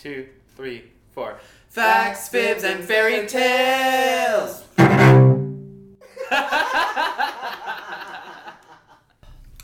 two, three, four. Facts, fibs, and fairy tales.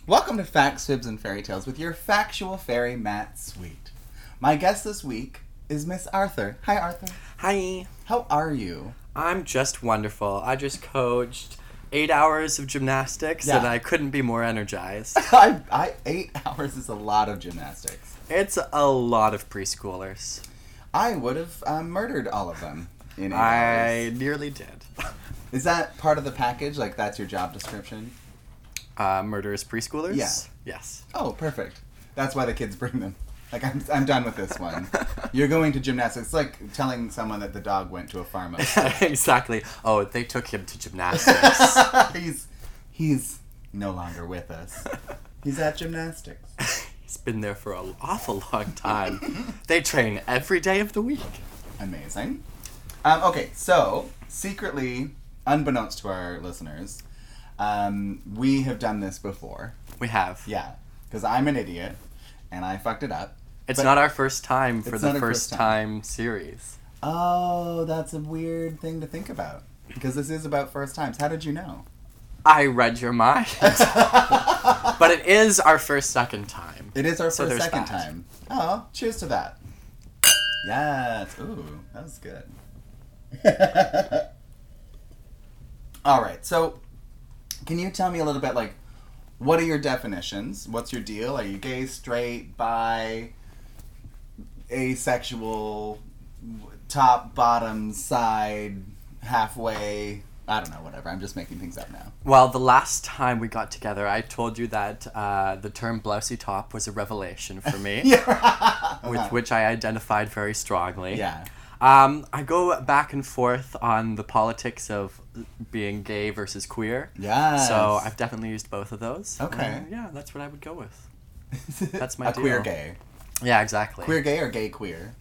Welcome to Facts, Fibs, and Fairy Tales with your factual fairy, Matt Sweet. My guest this week is Miss Arthur. Hi, Arthur. Hi, How are you? I'm just wonderful. I just coached eight hours of gymnastics and I couldn't be more energized. I, I eight hours is a lot of gymnastics. it's a lot of preschoolers. I would have um, murdered all of them in eight I hours. nearly did. Is that part of the package? Like that's your job description? Uh, murderous preschoolers? Yeah. Yes. Oh, perfect. That's why the kids bring them. Like I'm, I'm done with this one. You're going to gymnastics. It's like telling someone that the dog went to a farm. exactly. Oh, they took him to gymnastics. he's he's no longer with us. He's at gymnastics. He's been there for an awful long time. they train every day of the week. Amazing. Um, okay, so secretly, unbeknownst to our listeners, um, we have done this before. We have. Yeah, because I'm an idiot and I fucked it up. It's But- not our first time for the first first time series. Oh, that's a weird thing to think about because this is about first times. How did you know? I read your mind. but it is our first second time. It is our So first second that. time. Oh, cheers to that. Yes. Ooh, that was good. All right. So, can you tell me a little bit like what are your definitions? What's your deal? Are you gay, straight, bi, asexual, top, bottom, side, halfway? I don't know, whatever. I'm just making things up now. Well, the last time we got together, I told you that uh, the term blousy top was a revelation for me, yeah. with which I identified very strongly. Yeah. Um, I go back and forth on the politics of being gay versus queer. Yeah. So I've definitely used both of those. Okay. Yeah, that's what I would go with. That's my a queer gay. Yeah, exactly. Queer gay or gay queer?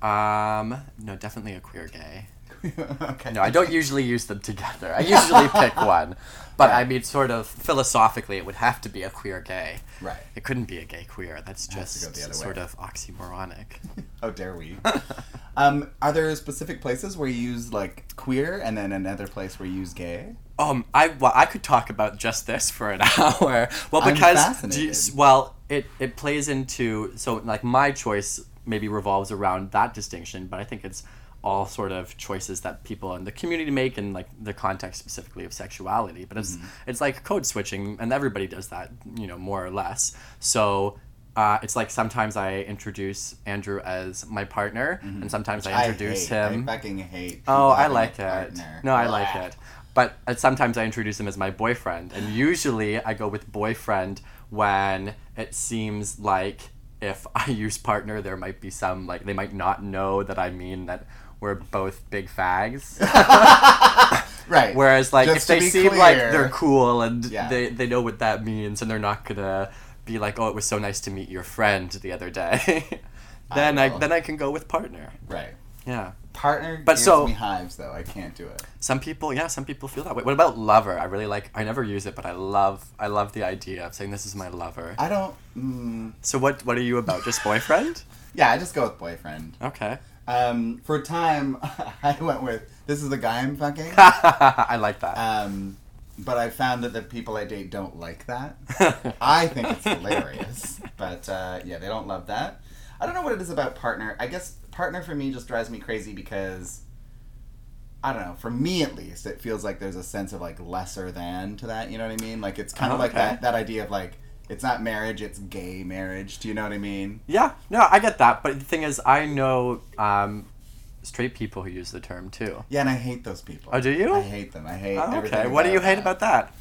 Um, no, definitely a queer gay. okay. No, I don't usually use them together. I usually pick one. But I mean, sort of philosophically, it would have to be a queer gay. Right. It couldn't be a gay queer. That's It has to just go the other sort way. of oxymoronic. How dare we? um, are there specific places where you use like queer and then another place where you use gay? Um, I well, I could talk about just this for an hour. Well, because you- well, it it plays into so like my choice maybe revolves around that distinction, but I think it's all sort of choices that people in the community make in like the context specifically of sexuality. But it's Mm-hmm. it's like code switching, and everybody does that, you know, more or less. So. Uh, it's like sometimes I introduce Andrew as my partner, and sometimes I introduce Mm-hmm. I him. I fucking hate. Oh, I like it. No, I like Blah. it. But uh, sometimes I introduce him as my boyfriend, and usually I go with boyfriend when it seems like if I use partner, there might be some like they might not know that I mean that we're both big fags. Right. Whereas like Just if they be seem like they're cool and Yeah. they they know what that means, and they're not gonna be like, oh, it was so nice to meet your friend the other day. then I, will. then I can go with partner. right. Yeah. Partner But gives so- me hives though. I can't do it. Some people, yeah, some people feel that way. What about lover? I really like. I never use it, but I love. I love the idea of saying this is my lover. I don't. Mm, So what? What are you about? Just boyfriend? yeah, I just go with boyfriend. Okay. Um, for a time, I went with this is the guy I'm fucking. I like that. Um, but I found that the people I date don't like that. I think it's hilarious, but uh, yeah, they don't love that. I don't know what it is about partner. I guess partner for me just drives me crazy because I don't know. For me, at least, it feels like there's a sense of like lesser than to that. You know what I mean? Like it's kind of Oh, like okay. that that idea of like it's not marriage, it's gay marriage. Do you know what I mean? yeah. No, I get that. But the thing is, I know um, straight people who use the term too. Yeah, and I hate those people. Oh, do you? I hate them. I hate. Oh, everything okay. What do you hate that. about that?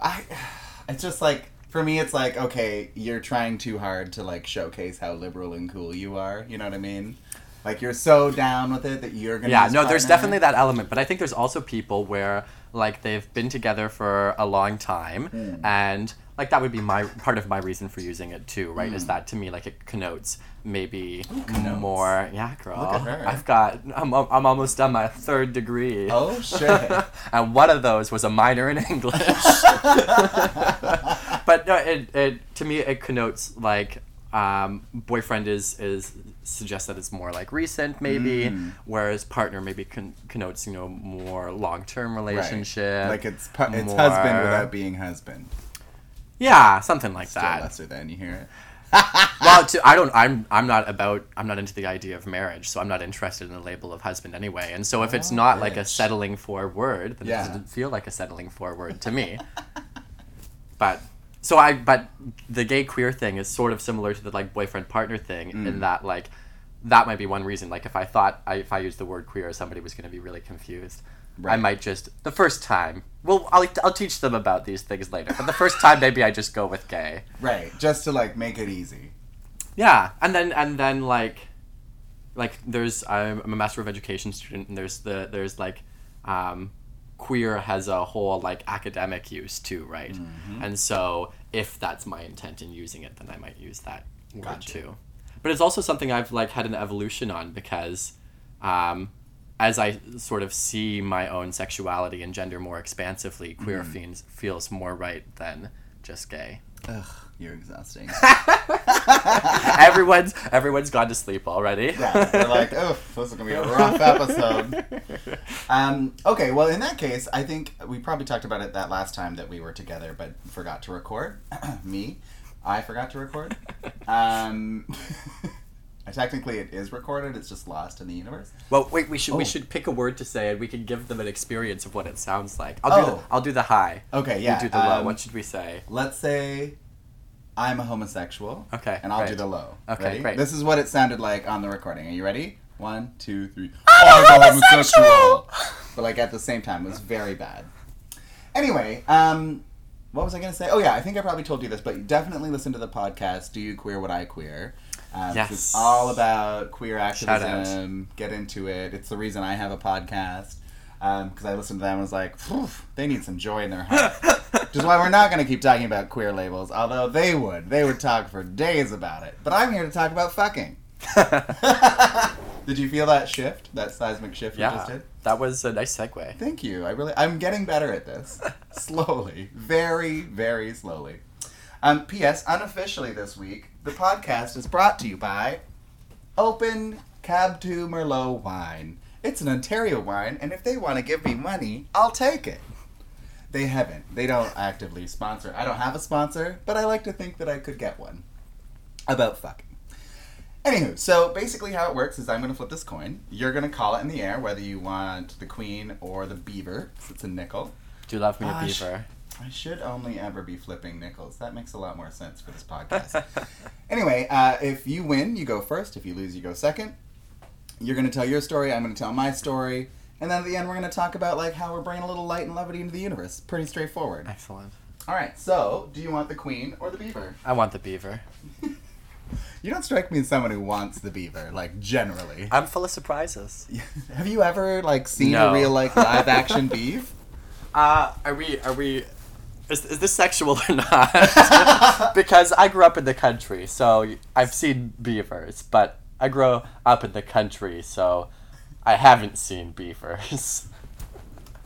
I it's just like for me it's like okay, you're trying too hard to like showcase how liberal and cool you are, you know what I mean? Like you're so down with it that you're going to Yeah. No, there's definitely that element, but I think there's also people where like they've been together for a long time Hmm. and like that would be my part of my reason for using it too right Hmm. is that to me like it connotes maybe connotes. more yeah girl Look at her. i've got I'm, I'm almost done my third degree Oh shit. and one of those was a minor in english but no it, it to me it connotes like um, boyfriend is is suggests that it's more like recent maybe, Mm. whereas partner maybe con- connotes you know more long term relationship. Like it's pu- it's more- husband without being husband. Yeah, something like Still that. lesser than you hear it. well, to, I don't. I'm. I'm not about. I'm not into the idea of marriage, so I'm not interested in the label of husband anyway. And so, if it's Oh, not like a settling for word, then Yeah. it doesn't feel like a settling for word to me. but so I. But the gay queer thing is sort of similar to the like boyfriend partner thing Mm. in that like that might be one reason. Like if I thought I, if I used the word queer, somebody was going to be really confused. I might just the first time. Well, I'll I'll teach them about these things later. But the first time, maybe I just go with gay. Right, just to like make it easy. Yeah, and then and then like, like there's I'm, I'm a master of education student, and there's the there's like, um, queer has a whole like academic use too, right? And so if that's my intent in using it, then I might use that word Gotcha. too. But it's also something I've like had an evolution on because, um, as I sort of see my own sexuality and gender more expansively, queer feels feels more right than just gay. Ugh, you're exhausting. everyone's everyone's gone to sleep already. yeah, they're like, oh, this is gonna be a rough episode. Um, okay, well, in that case, I think we probably talked about it that last time that we were together, but forgot to record. Me, I forgot to record. Um, technically, it is recorded. It's just lost in the universe. well, wait. We should we Oh. should pick a word to say, and we can give them an experience of what it sounds like. I'll do Oh. the, I'll do the high. Okay, yeah. You do the low. um, What should we say? Let's say I'm a homosexual. Okay, And I'll do the low. Okay, ready? great. This is what it sounded like on the recording. Are you ready? One, two, three. I'm a homosexual. But like at the same time, it was very bad. Anyway, um, what was I gonna say? Oh yeah, I think I probably told you this, but definitely listen to the podcast. Do you queer what I queer? Um, 'cause Yes. It's all about queer activism. Get into it. It's the reason I have a podcast. Because I listened to them and was like, they need some joy in their heart. Which is why we're not going to keep talking about queer labels, although they would. They would talk for days about it. But I'm here to talk about fucking. did you feel that shift? That seismic shift we just yeah, did? that was a nice segue. Thank you. I really, I'm getting better at this. slowly. Very, very slowly. Um, P.S. Unofficially this week, the podcast is brought to you by Open Cab 2 Merlot Wine. It's an Ontario wine, and if they want to give me money, I'll take it. They haven't. They don't actively sponsor. I don't have a sponsor, but I like to think that I could get one. About fucking. Anywho, so basically how it works is I'm going to flip this coin. You're going to call it in the air whether you want the queen or the beaver, 'cause it's a nickel. Do you love me a Gosh. beaver? I should only ever be flipping nickels. That makes a lot more sense for this podcast. anyway, uh, if you win, you go first. If you lose, you go second. You're going to tell your story. I'm going to tell my story. And then at the end, we're going to talk about like how we're bringing a little light and levity into the universe. Pretty straightforward. Excellent. All right. So, do you want the queen or the beaver? I want the beaver. You don't strike me as someone who wants the beaver, like generally. I'm full of surprises. Have you ever like seen No. a real like live action beef? Uh, are we are we? Is, is this sexual or not? because I grew up in the country, so I've seen beavers, but I grew up in the country, so I haven't seen beavers.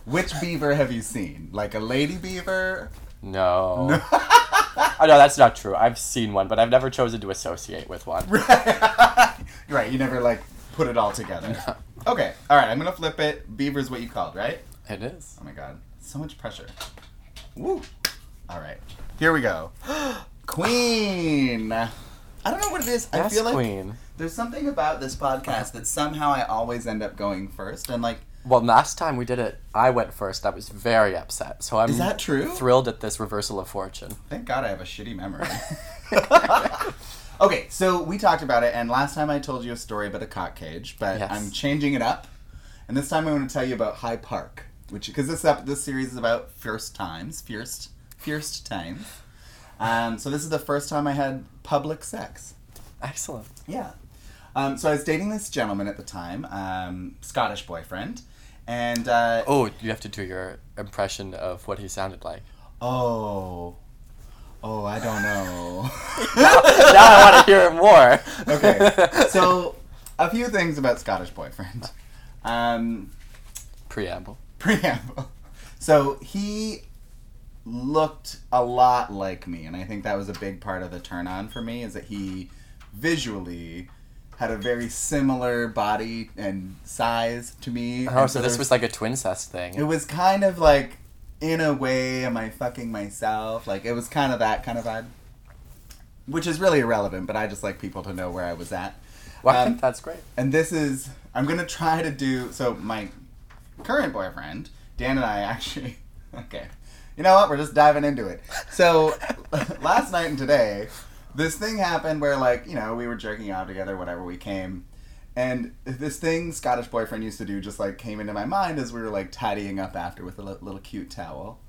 Which beaver have you seen? Like a lady beaver? No. No. Oh no, that's not true. I've seen one, but I've never chosen to associate with one. right, you never like put it all together. Okay, all right, I'm gonna flip it. Beaver's what you called, right? It is. Oh my god, so much pressure. Woo. All right, here we go. Queen. I don't know what it is. I feel like queen. there's something about this podcast that somehow I always end up going first, and like, Well, last time we did it, I went first. I was very upset. So I'm is that true? thrilled at this reversal of fortune. Thank God I have a shitty memory. okay, so we talked about it, and last time I told you a story about a cock cage, but Yes. I'm changing it up, and this time I want to tell you about High Park, which because this ep- this series is about first times, first first times. Um, so this is the first time I had public sex. Excellent. Yeah. Um, so I was dating this gentleman at the time, um, Scottish boyfriend, and uh, Oh, you have to do your impression of what he sounded like. oh, oh, I don't know. now I want to hear it more. okay. So, a few things about Scottish boyfriend. Um, preamble. Preamble. So he looked a lot like me, and I think that was a big part of the turn on for me. Is that he visually had a very similar body and size to me. Oh, and so this was like a twin cest thing. it was kind of like, in a way, am I fucking myself? Like, it was kind of that kind of vibe. Which is really irrelevant, but I just like people to know where I was at. well, I um, think that's great. And this is, I'm gonna try to do, so my current boyfriend, Dan and I actually, okay. You know what? We're just diving into it. So, last night and today, this thing happened where, like, you know, we were jerking off together, whatever we came. And this thing Scottish boyfriend used to do just like came into my mind as we were like tidying up after with a little cute towel.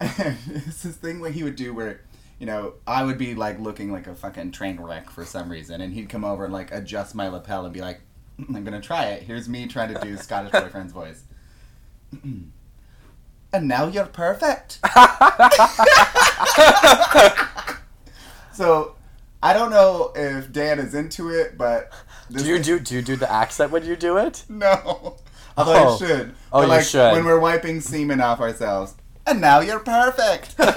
And it's this thing where he would do where, you know, I would be like looking like a fucking train wreck for some reason, and he'd come over and like adjust my lapel and be like, mm, "I'm gonna try it. Here's me trying to do Scottish boyfriend's voice." and now you're perfect. so, I don't know if Dan is into it, but Do you do do you do the accent when you do it? no. Although Oh. I should. Oh, But, you like, should. When we're wiping semen off ourselves. And now you're perfect. but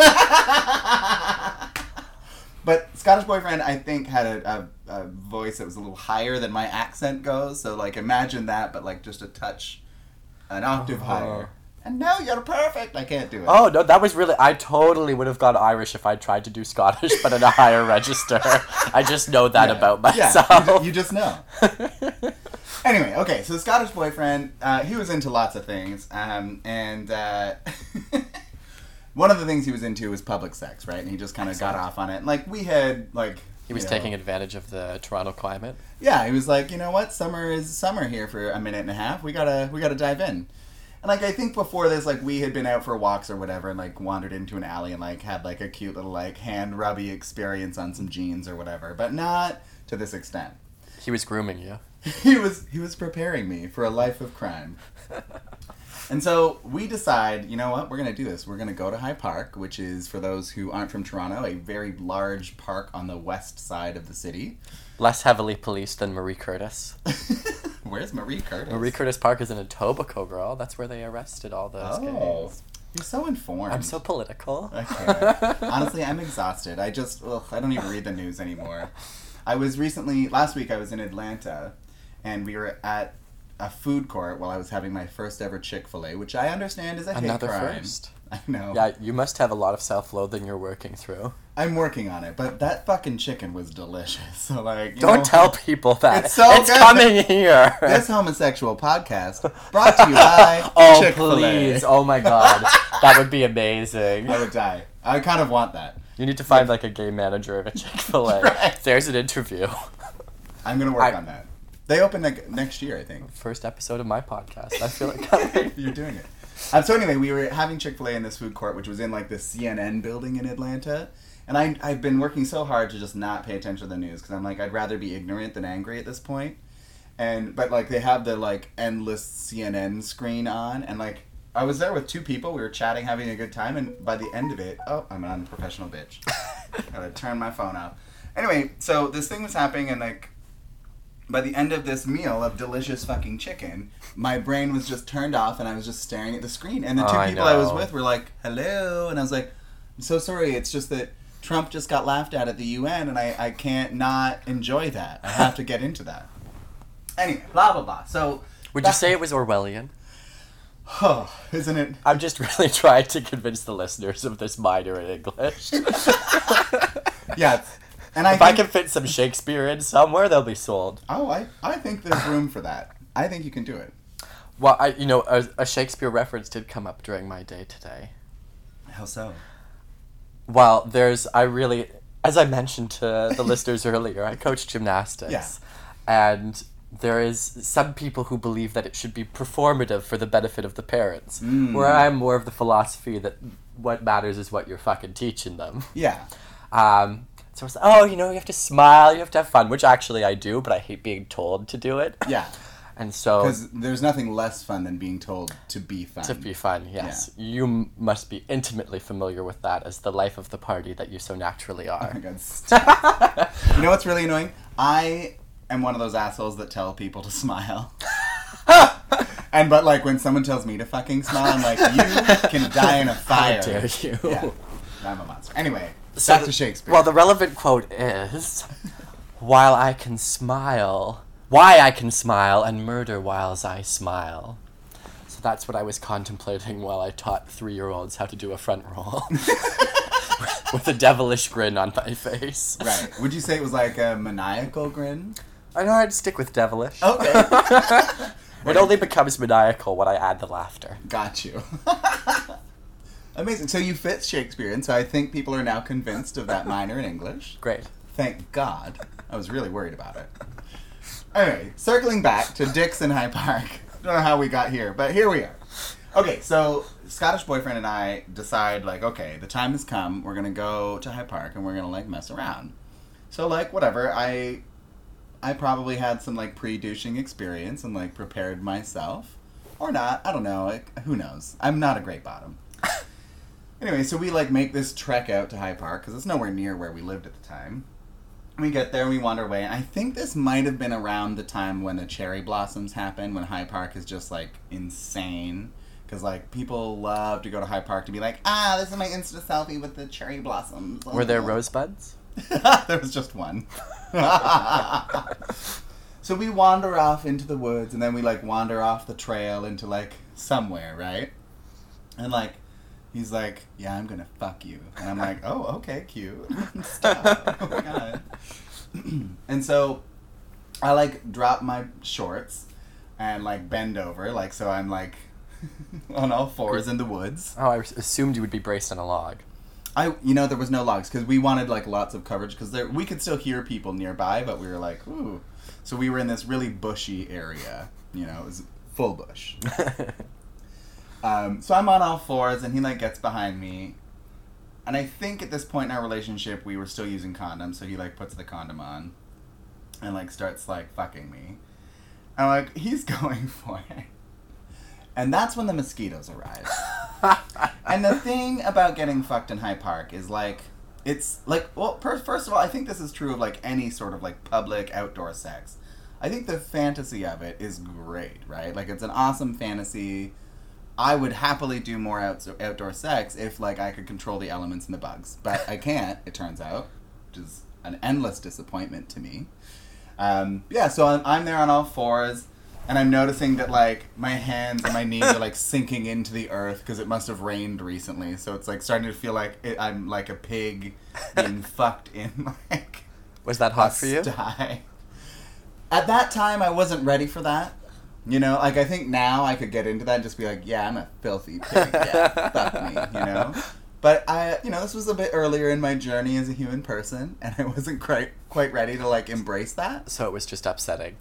Scottish Boyfriend, I think, had a, a, a voice that was a little higher than my accent goes. So, like, imagine that, but, like, just a touch, an octave Oh. higher. And now you're perfect. I can't do it. Oh no, that was really. I totally would have gone Irish if I tried to do Scottish, but in a higher register. I just know that Yeah. about Yeah, myself. you, you just know. Anyway, okay, so Scottish boyfriend, uh, he was into lots of things, um, and uh, one of the things he was into was public sex, right? And he just kind of got off on it. And, like we had, like he was you know- taking advantage of the Toronto climate. Yeah, he was like, you know what, summer is summer here for a minute and a half. We gotta, we gotta dive in. And like I think before this, like we had been out for walks or whatever, and like wandered into an alley and like had like a cute little like hand rubby experience on some jeans or whatever, but not to this extent. He was grooming you. he was he was preparing me for a life of crime. And so we decide, you know what, we're gonna do this. We're gonna go to High Park, which is for those who aren't from Toronto, a very large park on the west side of the city. Less heavily policed than Marie Curtis. Where's Marie Curtis? Marie Curtis Park is in Etobicoke, girl. That's where they arrested all those Oh, gays. you're so informed. I'm so political. Okay. Honestly, I'm exhausted. I just, ugh, I don't even read the news anymore. I was recently, last week, I was in Atlanta, and we were at a food court while I was having my first ever Chick Fil A, which I understand is a hate Another crime. first. I know. Yeah, you must have a lot of self-loathing you're working through. I'm working on it, but that fucking chicken was delicious. So like, you Don't know, tell people that. It's so good. coming here. this homosexual podcast brought to you by oh Chick-fil-A. please! Oh my god, that would be amazing. I would die. I kind of want that. You need to find like a gay manager of a Chick Fil A. Right. There's an interview. I'm gonna work I- on that. They open like next year, I think. First episode of my podcast. I feel like. You're doing it. Um, so anyway, we were having Chick Fil A in this food court, which was in like the CNN building in Atlanta, and I I've been working so hard to just not pay attention to the news because I'm like I'd rather be ignorant than angry at this point. And but like they have the like endless CNN screen on, and like I was there with two people. We were chatting, having a good time, and by the end of it, oh, I'm an unprofessional bitch. Gotta turn my phone off. Anyway, so this thing was happening, and like by the end of this meal of delicious fucking chicken, my brain was just turned off and I was just staring at the screen. And the two I people I was know. with were like, hello. And I was like, I'm so sorry. It's just that Trump just got laughed at at the UN and I, I can't not enjoy that. I have to get into that. Anyway, blah, blah, blah. So, Would you say it was Orwellian? oh, isn't it? I'm just really trying to convince the listeners of this minor in English. Yeah. And I if I can fit some Shakespeare in somewhere, they'll be sold. oh, I, I think there's room for that. I think you can do it. Well, I, you know, a, a Shakespeare reference did come up during my day today. How so? Well, there's I really, as I mentioned to the listeners earlier, I coach gymnastics, Yeah. and there is some people who believe that it should be performative for the benefit of the parents, Mm. where I'm more of the philosophy that what matters is what you're fucking teaching them. Yeah. Um, so it's oh, you know, you have to smile, you have to have fun, which actually I do, but I hate being told to do it. Yeah. And so Because there's nothing less fun than being told to be fun. to be fun, yes, you m- must be intimately familiar with that as the life of the party that you so naturally Oh my are. god. stop. you know what's really annoying? I am one of those assholes that tell people to smile. And but like when someone tells me to fucking smile, I'm like, you can die in a fire. How dare you? Yeah, I'm a monster. Anyway, So back the- to Shakespeare. Well, the relevant quote is While I can smile, why I can smile and murder whiles I smile. So that's what I was contemplating while I taught three year olds how to do a front roll. With a devilish grin on my face. right. Would you say it was like a maniacal grin? I know I'd stick with devilish. Okay. It only becomes maniacal when I add the laughter. Got you. Amazing. So you fit Shakespeare, and so I think people are now convinced of that minor in English. Great. Thank God. I was really worried about it. Anyway, circling back to Dixon High Park. Don't know how we got here, but here we are. Okay, so Scottish boyfriend and I decide like, okay, the time has come. We're gonna go to High Park and we're gonna like mess around. So like whatever, I I probably had some like pre-douching experience and like prepared myself, or not. I don't know. Like, who knows? I'm not a great bottom. Anyway, so we like make this trek out to High Park because it's nowhere near where we lived at the time. We get there, we wander away, and I think this might have been around the time when the cherry blossoms happen, when High Park is just like insane. Because like people love to go to High Park to be like, ah, this is my Insta selfie with the cherry blossoms. Were there rosebuds? there was just one. so we wander off into the woods, and then we like wander off the trail into like somewhere, right? And like, he's like, "Yeah, I'm gonna fuck you," and I'm like, "Oh, okay, cute." Stop. Oh my god. and so, I like drop my shorts and like bend over, like so I'm like on all fours in the woods. Oh, I assumed you would be braced on a log. I, you know, there was no logs because we wanted like lots of coverage because there we could still hear people nearby, but we were like, ooh. So we were in this really bushy area. You know, it was full bush. Um, so I'm on all fours, and he like gets behind me, and I think at this point in our relationship we were still using condoms. So he like puts the condom on, and like starts like fucking me, and like he's going for it, and that's when the mosquitoes arrive. and the thing about getting fucked in High Park is like it's like well per- first of all I think this is true of like any sort of like public outdoor sex. I think the fantasy of it is great, right? Like it's an awesome fantasy. I would happily do more out- outdoor sex if like I could control the elements and the bugs, but I can't. It turns out, which is an endless disappointment to me. Um, yeah, so I'm, I'm there on all fours, and I'm noticing that like my hands and my knees are like sinking into the earth because it must have rained recently. So it's like starting to feel like it, I'm like a pig being fucked in like Was that hot for you? At that time, I wasn't ready for that. You know, like I think now I could get into that and just be like, yeah, I'm a filthy pig. Yeah, fuck me. You know. But I, you know, this was a bit earlier in my journey as a human person, and I wasn't quite quite ready to like embrace that. So it was just upsetting.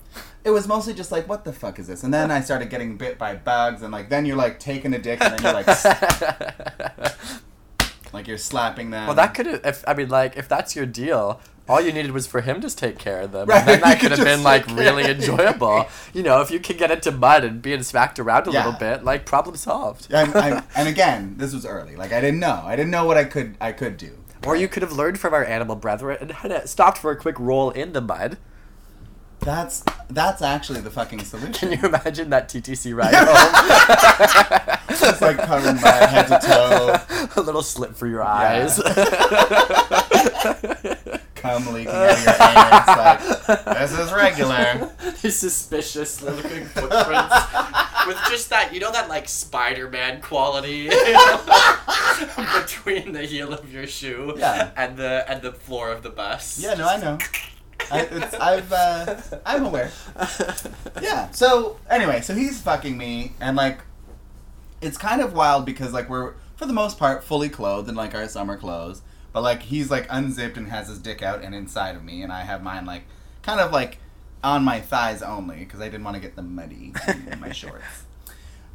It was mostly just like, what the fuck is this? And then I started getting bit by bugs, and like then you're like taking a dick, and then you're like, like you're slapping them. Well, that could have. If I mean, like, if that's your deal, all you needed was for him to take care of them, Right, and then that could have been like really enjoyable. You know, if you can get into mud and being smacked around a Yeah. little bit, like problem solved. I'm, I'm, and again, this was early. Like I didn't know. I didn't know what I could I could do. or you could have learned from our animal brethren and had stopped for a quick roll in the mud. That's that's actually the fucking solution. Can you imagine that TTC ride home? Just like covering my head to toe, a little slip for your eyes. Cum leaking out of your anus. Like this is regular. These suspicious looking footprints with just that, you know, that like Spider Man quality between the heel of your shoe Yeah. and the and the floor of the bus. Yeah, no, I know. I, it's, I've uh, I'm aware. Yeah. So anyway, so he's fucking me, and like, it's kind of wild because like we're for the most part fully clothed in like our summer clothes, but like he's like unzipped and has his dick out and inside of me, and I have mine like kind of like on my thighs only because I didn't want to get them muddy in my shorts.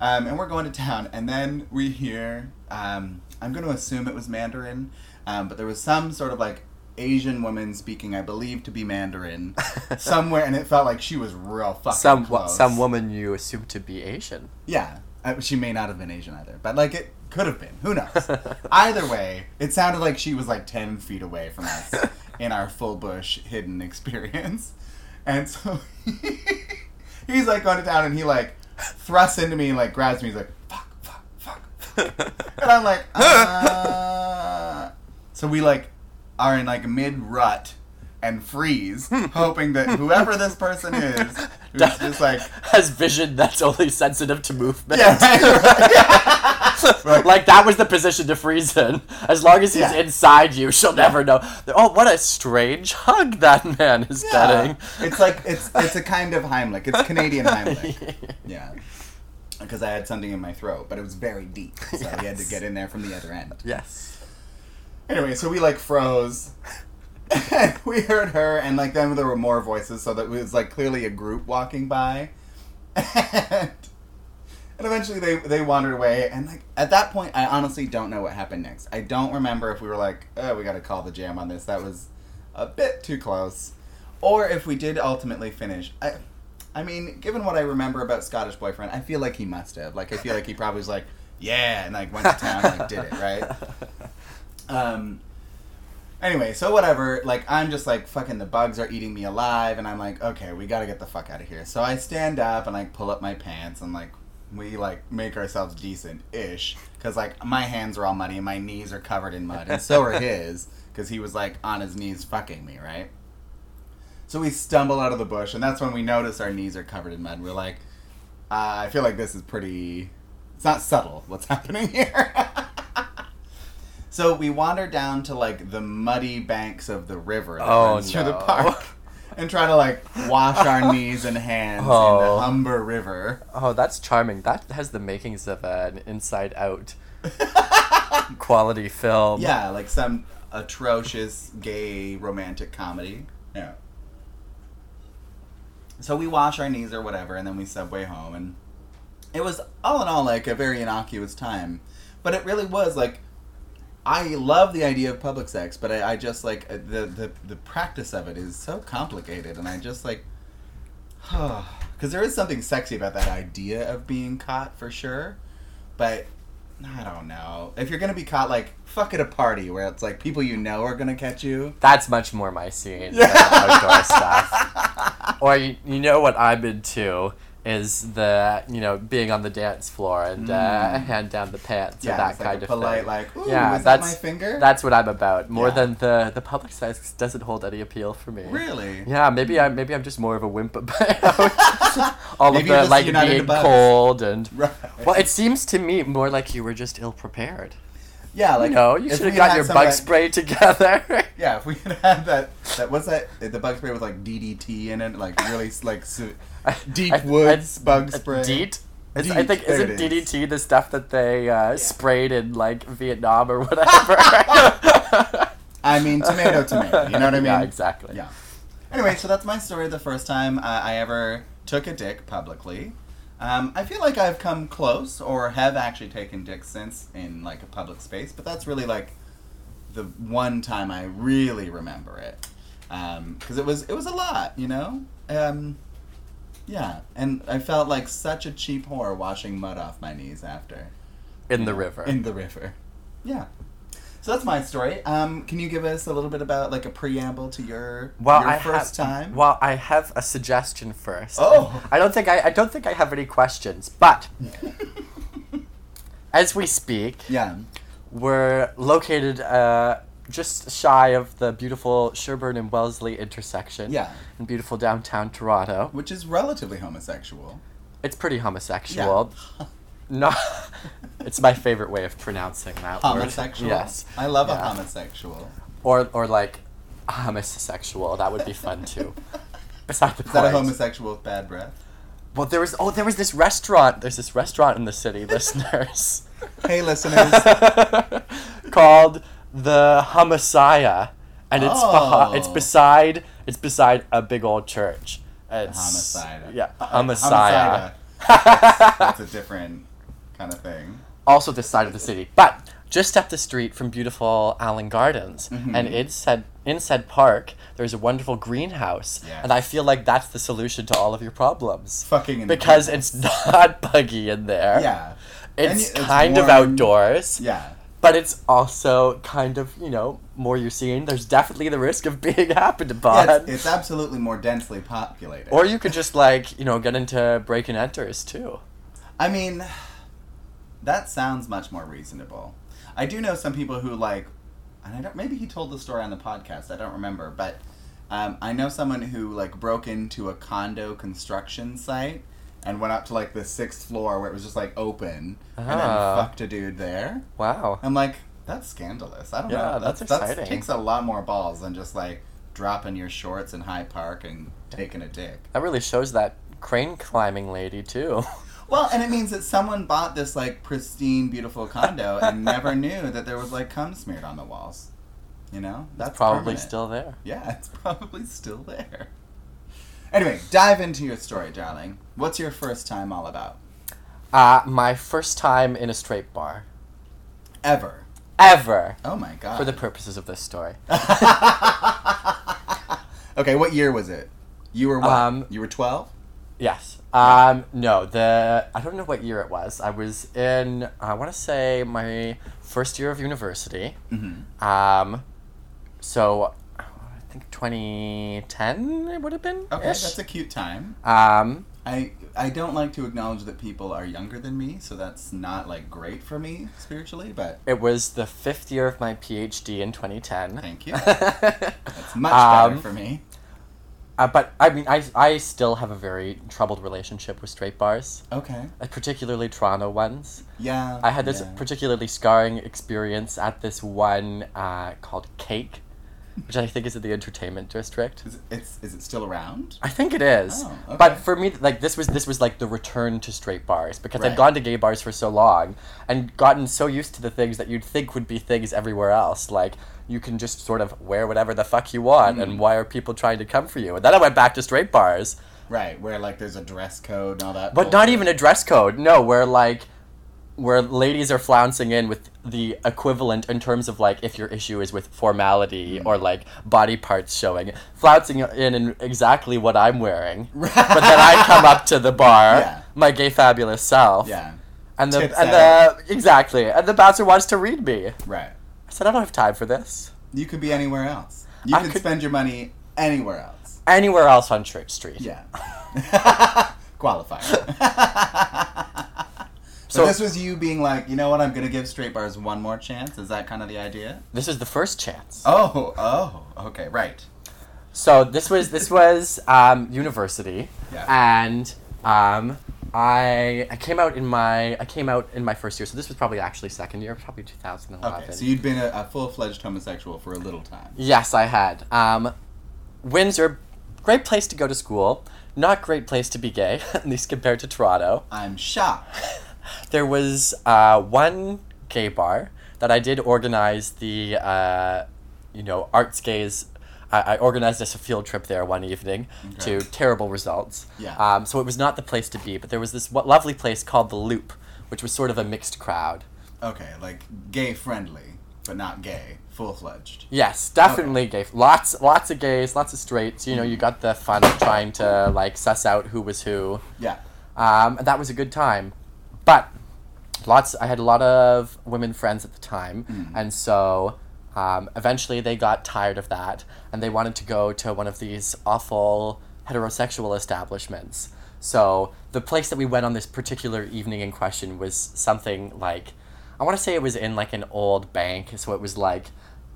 Um, and we're going to town, and then we hear. Um, I'm going to assume it was Mandarin, um, but there was some sort of like Asian woman speaking, I believe to be Mandarin, somewhere, and it felt like she was real fucking Some close. some woman you assume to be Asian. Yeah, uh, she may not have been Asian either, but like it could have been. Who knows? either way, it sounded like she was like ten feet away from us in our full bush hidden experience, and so he's like going to town, and he like thrusts into me, and like grabs me. He's like, fuck, fuck, fuck. fuck." and I'm like, uh. So we like are in like mid rut and freeze, hmm. hoping that whoever this person is, who's just like, has vision that's only sensitive to movement. yeah, right, right, yeah. Right. like that was the position to freeze in. As long as he's Yeah. inside you, she'll never know. Oh, what a strange hug that man is getting. It's like it's it's a kind of Heimlich. It's Canadian Heimlich. Yeah. Because I had something in my throat, but it was very deep, so we had to get in there from the other end. yes. Anyway, so we like froze. And we heard her, and like then there were more voices, so that it was like clearly a group walking by. And, and eventually they they wandered away, and like at that point, I honestly don't know what happened next. I don't remember if we were like, oh, we got to call the jam on this. That was a bit too close, or if we did ultimately finish. I, I mean, given what I remember about Scottish boyfriend, I feel like he must have. Like, I feel like he probably was like, yeah, and like went to town and like did it right. Um. Anyway, so whatever. Like, I'm just like, fucking, the bugs are eating me alive, and I'm like, okay, we gotta get the fuck out of here. So I stand up and like pull up my pants and like we like make ourselves decent ish because like my hands are all muddy and my knees are covered in mud, and so are his because he was like on his knees fucking me, right? So we stumble out of the bush, and that's when we notice our knees are covered in mud. We're like, uh, I feel like this is pretty. It's not subtle what's happening here. So we wander down to like the muddy banks of the river that Oh, runs through the park, and try to like wash our knees and hands in Oh. the Humber River. Oh, that's charming. That has the makings of an Inside Out quality film. Yeah, like some atrocious gay romantic comedy. Yeah. So we wash our knees or whatever, and then we subway home, and it was all in all like a very innocuous time, but it really was like. I love the idea of public sex, but I, I just like uh, the, the the practice of it is so complicated, and I just like, because there is something sexy about that idea of being caught for sure, but I don't know. If you're gonna be caught, like fuck at a party where it's like people you know are gonna catch you. That's much more my scene than outdoor stuff. Or you, you know what I'm into is the you know being on the dance floor and uh, Mm. hand down the pants Yeah, and that like kind of polite, thing. like, "Ooh, yeah, is that that's my finger?" That's what I'm about. More Yeah. than the the public size doesn't hold any appeal for me. Really? Yeah, maybe I'm maybe I'm just more of a wimp about all Maybe of the like being cold and. Right. Well, it seems to me more like you were just ill prepared. Yeah, like you know, you should have had got your bug that- spray together. Yeah, if we had had that, that what's that? The bug spray with like DDT in it, like really like su- deep I- woods I- bug spray. DEET? It's, I think there isn't it is. DDT the stuff that they uh, sprayed in like Vietnam or whatever. I mean, tomato, tomato. You know what I mean? Yeah, exactly. Yeah. Anyway, so that's my story. The first time uh, I ever took a dick publicly. Um, I feel like I've come close, or have actually taken dicks since in like a public space, but that's really like the one time I really remember it because it was it was a lot, you know. Um, yeah, and I felt like such a cheap whore washing mud off my knees after In the river. In the river. Yeah. So that's my story. Um, can you give us a little bit about like a preamble to your well, your I first have, time? Well, I have a suggestion first. Oh. I don't think I, I don't think I have any questions, but as we speak, yeah. we're located uh, just shy of the beautiful Sherbourne and Wellesley intersection. Yeah. In beautiful downtown Toronto. Which is relatively homosexual. It's pretty homosexual. No, it's my favorite way of pronouncing that word. Yes. I love a homosexual. Or or like homosexual. That would be fun too. Beside the Is that a homosexual with bad breath? Well, there was oh, there was this restaurant. There's this restaurant in the city, listeners, Hey, listeners. called the Homicide, and it's behi- Oh. it's beside it's beside a big old church. It's, Homicide. Yeah, Uh, Homicide. That's, that's a different kind of thing. also this side of the city, but just up the street from beautiful Allen Gardens, Mhm. and in said in said park, there's a wonderful greenhouse, Yes. and I feel like that's the solution to all of your problems. Fucking because it's not buggy in there. Yeah. It's it's kind of outdoors, Yeah. but it's also kind of, you know, more you're seeing. There's definitely the risk of being happened upon. Yeah, it's, it's absolutely more densely populated. or you could just, like, you know, get into break and enters too. I mean, that sounds much more reasonable. I do know some people who like, and I don't. Maybe he told the story on the podcast. I don't remember, but um, I know someone who like broke into a condo construction site and went up to like the sixth floor where it was just like open, and then Ah. fucked a dude there. Wow. I'm like, that's scandalous. I don't Yeah, know. that's That exciting. takes a lot more balls than just like dropping your shorts in High Park and taking a dick. That really shows that crane climbing lady too. Well, and it means that someone bought this like pristine, beautiful condo and never knew that there was like cum smeared on the walls. You know, that's Probably permanent. still there. Yeah, it's probably still there. Anyway, dive into your story, darling. What's your first time all about? Uh, my first time in a straight bar. Ever. Ever. Oh my god. For the purposes of this story. okay, what year was it? You were what? Um, you were twelve. Yes. Um, no, the I don't know what year it was. I was in I want to say my first year of university. Mm-hmm. Um, so I think 2010 it would have been. Okay, that's a cute time. um, I I don't like to acknowledge that people are younger than me, so that's not like great for me spiritually. But it was the fifth year of my PhD in 2010. thank you. That's much better Um, for me. Uh, but I mean, I, I still have a very troubled relationship with straight bars, Okay. uh, particularly Toronto ones. Yeah. I had this yeah. particularly scarring experience at this one uh, called Cake, which I think is in the entertainment district. Is it, it's is it still around? I think it is. Oh, okay. But for me, like this was this was like the return to straight bars because Right. I'd gone to gay bars for so long and gotten so used to the things that you'd think would be things everywhere else, like. You can just sort of wear whatever the fuck you want, Mm. and why are people trying to come for you? And then I went back to straight bars, Right, where like there's a dress code and all that. but not even a dress code. No, where like where ladies are flouncing in with the equivalent in terms of like if your issue is with formality Mm. or like body parts showing, flouncing in in exactly what I'm wearing. but then I come up to the bar, Yeah. my gay fabulous self, Yeah. and the Tits and out. the exactly, and the bouncer wants to read me. Right. I said I don't have time for this. You could be anywhere else. You I could- spend your money anywhere else. Anywhere else on Church Street. Yeah. Qualifier. So- so this was you being like, you know what? I'm gonna give straight bars one more chance. Is that kind of the idea? This is the first chance. Oh, oh, okay, right. So this was this was um, university, Yeah. and um, I I came out in my I came out in my first year. So this was probably actually second year, probably two thousand eleven. Okay, so you'd been a, a full-fledged homosexual for a little time. yes, I had. Um, Windsor, great place to go to school. Not great place to be gay, at least compared to Toronto. I'm shocked. There was uh, one gay bar that I did organize the, uh, you know, arts gays. I, I organized us a field trip there one evening Okay. to terrible results. Yeah. Um, so it was not the place to be, but there was this lovely place called the Loop, which was sort of a mixed crowd. Okay, like gay-friendly, but not gay, full-fledged. Yes, definitely gay. Lots, lots of gays, lots of straights. You know, you got the fun of trying to like suss out who was who. Yeah. Um, and that was a good time. But lots I had a lot of women friends at the time, Mm. and so um, eventually they got tired of that and they wanted to go to one of these awful heterosexual establishments. So the place that we went on this particular evening in question was something like I want to say it was in like an old bank, so it was like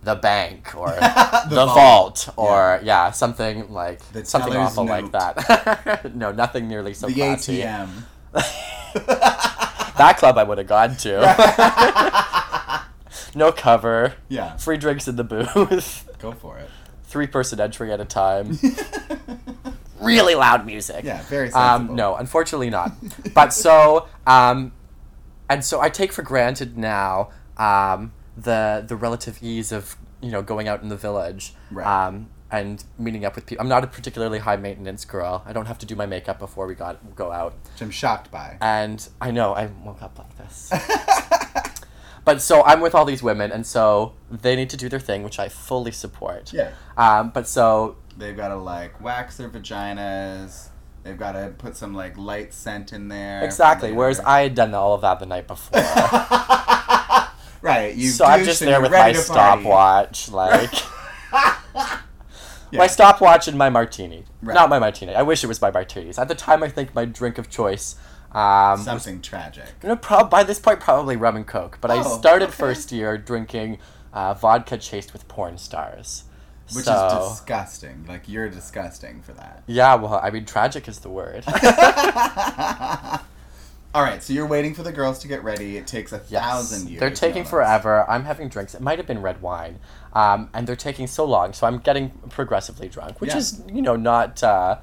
the bank or the, The vault, vault. or yeah. something like The something awful like that. no, nothing nearly so the classy. ATM. That club I would have gone to. no cover. Yeah. Free drinks in the booth. Go for it. Three person entry at a time. really loud music. Yeah, very sensible. Um, no, unfortunately not. but so, um, and so I take for granted now um, the the relative ease of you know going out in the village. Right. Um, and meeting up with people. I'm not a particularly high maintenance girl. I don't have to do my makeup before we got go out. Which I'm shocked by. And I know I woke up like this. But so I'm with all these women, and so they need to do their thing, which I fully support. yeah. Um, but so They've got to like wax their vaginas. They've got to put some like light scent in there. exactly. Whereas I had done all of that the night before. right, you. so I'm just there with my stopwatch, like my stopwatch and my martini. Right. Not my martini. I wish it was my martinis. At the time, I think my drink of choice Um, Something tragic. you know, prob- by this point, probably rum and coke. But I Oh, started okay. first year drinking uh, vodka chased with porn stars. Which so, is disgusting. Like you're disgusting for that. Yeah, well, I mean, tragic is the word. All right, so you're waiting for the girls to get ready. It takes a Yes. thousand years. They're taking forever. I'm having drinks. It might have been red wine. Um, and they're taking so long, so I'm getting progressively drunk, which Yeah. is, you know, not uh,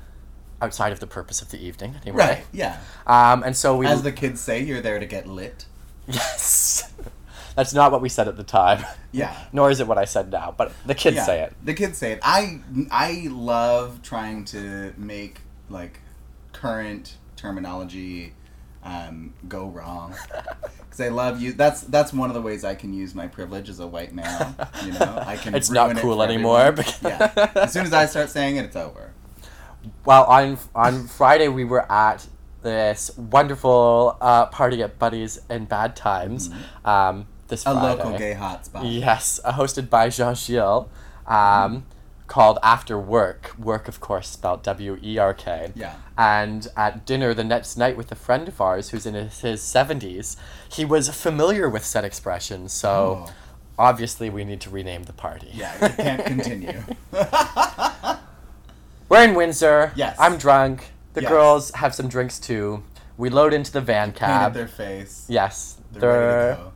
outside of the purpose of the evening anyway. Right. Yeah. Um, and so we. As the kids say, you're there to get lit. yes. That's not what we said at the time. Yeah. Nor is it what I said now, but the kids yeah. say it. The kids say it. I I love trying to make like current terminology um, go wrong because I love you. That's that's one of the ways I can use my privilege as a white male. You know, I can. It's not ruin it cool anymore yeah. As soon as I start saying it, it's over. Well, on on Friday we were at this wonderful uh, party at Buddies in Bad Times. Um, this Mm-hmm. A Friday. local gay hotspot. Yes, uh, hosted by Jean Gilles, um, called After Werk. Work, of course, spelled W E R K. Yeah. And at dinner the next night with a friend of ours who's in his, his 70s, he was familiar with said expression, so Oh. obviously we need to rename the party. Yeah, it can't continue. We're in Windsor. Yes. I'm drunk. The Yes. girls have some drinks too. We load into the van Painted cab. their face. yes. They're, They're, ready to go.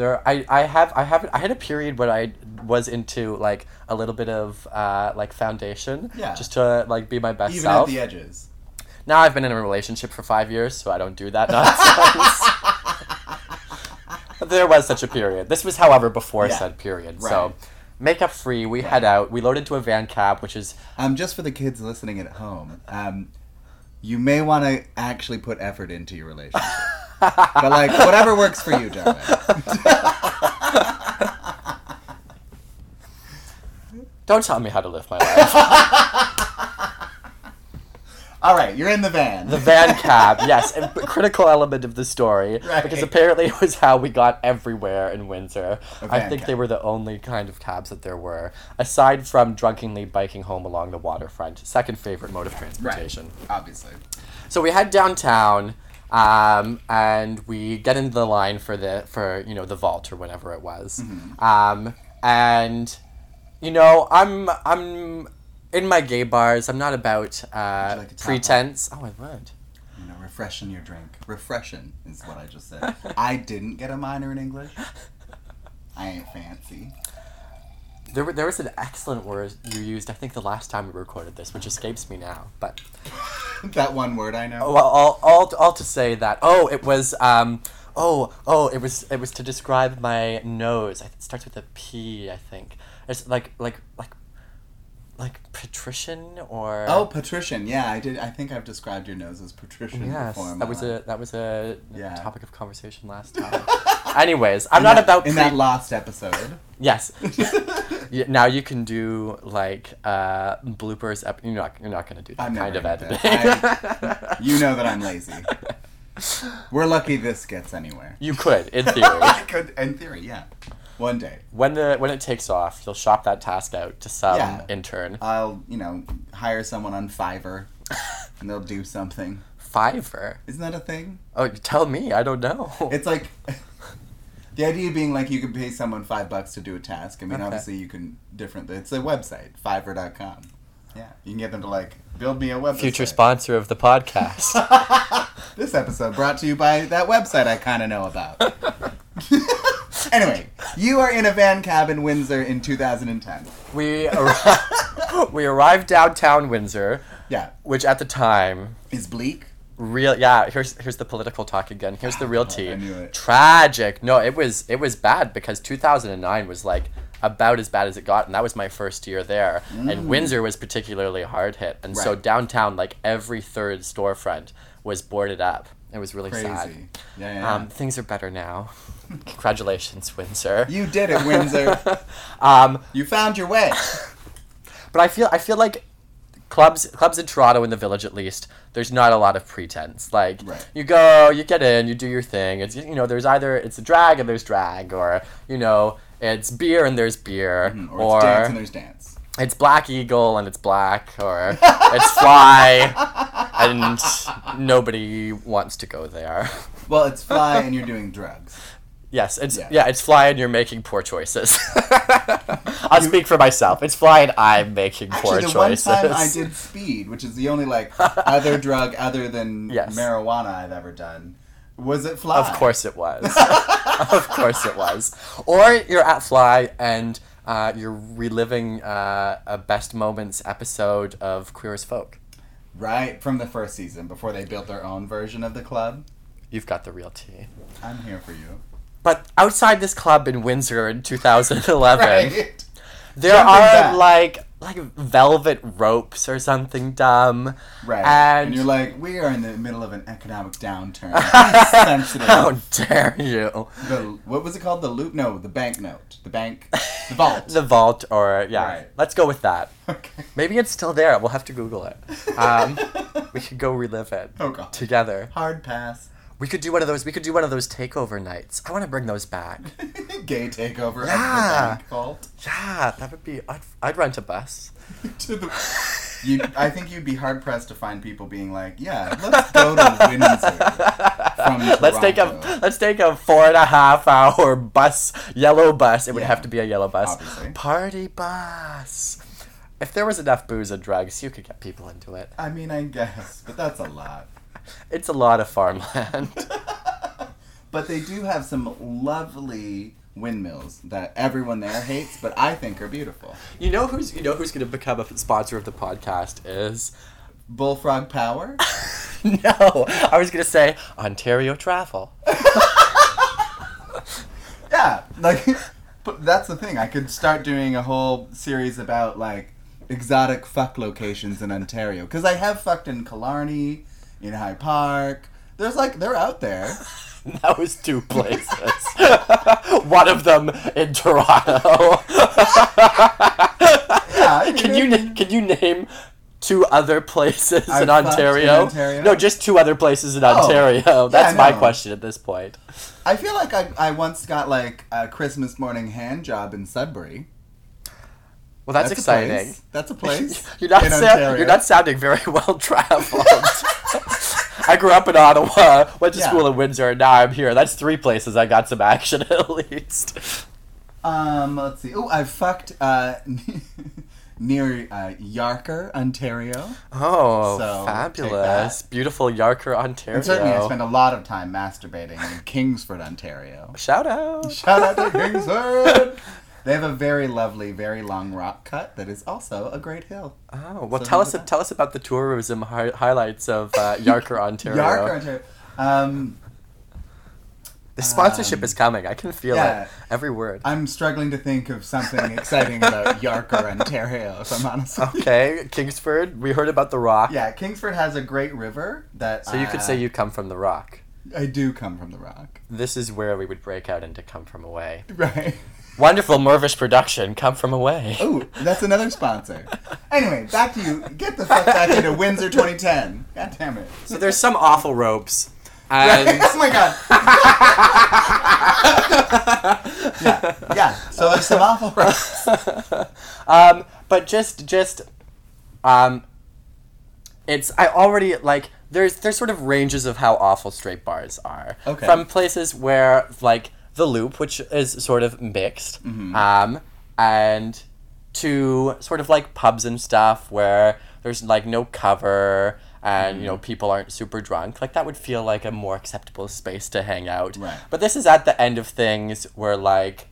There, I, I have, I have, I had a period where I was into like a little bit of uh, like foundation, Yeah. just to like be my best Even self. at the edges. now I've been in a relationship for five years, so I don't do that nonsense. there was such a period. This was, however, before Yeah. said period. Right. So, makeup free. We head out. We load into a van cab, which is Um, just for the kids listening at home, um, you may want to actually put effort into your relationship. but like, whatever works for you, darling. don't tell me how to live my life. All right, you're in the van. The van cab, yes, a critical element of the story Right. because apparently it was how we got everywhere in Windsor. I think they were the only kind of cabs that there were, aside from drunkenly biking home along the waterfront. Second favorite mode of transportation. Obviously. So we head downtown, um, and we get into the line for the for you know the vault or whatever it was, Mm-hmm. um, and you know I'm I'm in my gay bars. I'm not about uh, like pretense. Oh, I would. You know, refreshing your drink. Refreshing is what I just said. I didn't get a minor in English. I ain't fancy. There, there was an excellent word you used. I think the last time we recorded this, which escapes me now. But that one word I know. well, all, all, all to say that. Oh, it was. Um, oh, oh, it was. It was to describe my nose. It starts with a P. I think. It's like like like like patrician or. Oh, patrician. Yeah, I did. I think I've described your nose as patrician Yes, before. that was life. a that was a Yeah. topic of conversation last time. Anyways, I'm In not that- about in pre- that last episode. Yes. Now you can do like uh, bloopers. Ep- you're not. You're not gonna do that I'm kind of editing. that. you know that I'm lazy. We're lucky this gets anywhere. you could, in theory. I could, in theory, yeah. One day, when the when it takes off, you'll shop that task out to some Yeah. intern. I'll you know hire someone on Fiverr, and they'll do something. Fiverr. Isn't that a thing? Oh, tell me. I don't know. It's like the idea being like you can pay someone five bucks to do a task. I mean, Okay. obviously you can different. It's a website, Fiverr.com. Yeah, you can get them to like build me a website. future sponsor of the podcast. This episode brought to you by that website I kind of know about. Anyway, you are in a van cab in Windsor in 2010. we arri- we arrived downtown Windsor, Yeah, which at the time is bleak. real yeah here's here's the political talk again here's the real tea I knew it. tragic no it was it was bad because 2009 was like about as bad as it got and that was my first year there and windsor was particularly hard hit and so Mm. Downtown like every third storefront was boarded up it was really Crazy. sad Yeah, yeah. um, things are better now congratulations windsor you did it, Windsor. um, you found your way. but I feel I feel like clubs clubs in Toronto in the village at least there's not a lot of pretense like Right. you go you get in you do your thing it's you know there's either it's a drag and there's drag or you know it's beer and there's beer Mm-hmm. Or, it's dance and there's dance. it's Black Eagle and it's black, or it's Fly, and nobody wants to go there. Well, it's fly and you're doing drugs. Yes, it's Yeah. yeah, it's Fly and you're making poor choices. I'll speak for myself. It's Fly and I'm making poor Actually, the choices. one time I did speed, which is the only like other drug other than Yes. marijuana I've ever done, was it fly? Of course it was. of course it was. Or you're at Fly and uh, you're reliving uh, a best moments episode of Queer as Folk. Right from the first season, before they built their own version of the club. You've got the real tea. I'm here for you. But outside this club in Windsor in 2011, Right. there Jumping are back. like like velvet ropes or something dumb. Right. And, And, you're like, we are in the middle of an economic downturn. Sensitive. how dare you? the, what was it called? The loop? No, the banknote. The bank. The vault. The vault, or yeah, Right. let's go with that. okay. Maybe it's still there. We'll have to Google it. Um, we could go relive it Oh god. together. Hard pass. We could do one of those. We could do one of those takeover nights. I want to bring those back. Gay takeover Yeah. the bank vault. Yeah, that would be. I'd, I'd rent a bus. to the. You, I think you'd be hard pressed to find people being like, "Yeah, let's go to Windsor from Toronto." Let's take a let's take a four and a half hour bus, yellow bus. It would Yeah. have to be a yellow bus. Obviously. Party bus. If there was enough booze and drugs, you could get people into it. I mean, I guess, but that's a lot. It's a lot of farmland. But they do have some lovely windmills that everyone there hates, but I think are beautiful. you know who's you know who's going to become a sponsor of the podcast is. Bullfrog Power. No, I was gonna say Ontario Travel. Yeah, like, but that's the thing. I could start doing a whole series about like exotic fuck locations in Ontario because I have fucked in Killarney, in High Park. There's like they're out there. That was two places. One of them in Toronto. Yeah, can you na- can you name two other places I've in fucked in Ontario? Ontario? No, just two other places in Oh, Ontario. That's yeah, my question at this point. I feel like I, I once got like a Christmas morning hand job in Sudbury. Well, that's, a exciting. place. That's a place. You're not you're not sounding very well traveled. I grew up in Ottawa, went to Yeah. school in Windsor, and now I'm here. That's three places I got some action at least. Um, let's see. Oh, I fucked uh, near uh, Yarker, Ontario. Oh, So, fabulous. Beautiful Yarker, Ontario. And certainly, I spent a lot of time masturbating in Kingsford, Ontario. Shout out. Shout out to Kingsford. They have a very lovely, very long rock cut that is also a great hill. Oh, well, So tell us tell us about the tourism hi- highlights of uh, Yarker, Ontario. Yarker, Ontario. Um, The sponsorship Um, is coming. I can feel yeah. it. Every word. I'm struggling to think of something exciting about Yarker, Ontario, if I'm honest. Okay, Kingsford. We heard about the Rock. Yeah, Kingsford has a great river that. So you could uh, say you come from the Rock. I do come from the rock. This is where we would break out into "Come From Away." Right. Wonderful Mirvish production. Come From Away. Oh, that's another sponsor. Anyway, back to you. Get the fuck back into Windsor 2010. God damn it. So there's some awful ropes, Right? and oh my god. yeah, yeah. So there's some awful ropes. um, but just just um, it's I already like there's there's sort of ranges of how awful straight bars are. Okay. From places where like the loop, which is sort of mixed, Mm-hmm. um, and to sort of like pubs and stuff where there's like no cover and you know Mm-hmm. people aren't super drunk like that would feel like a more acceptable space to hang out Right. but this is at the end of things where like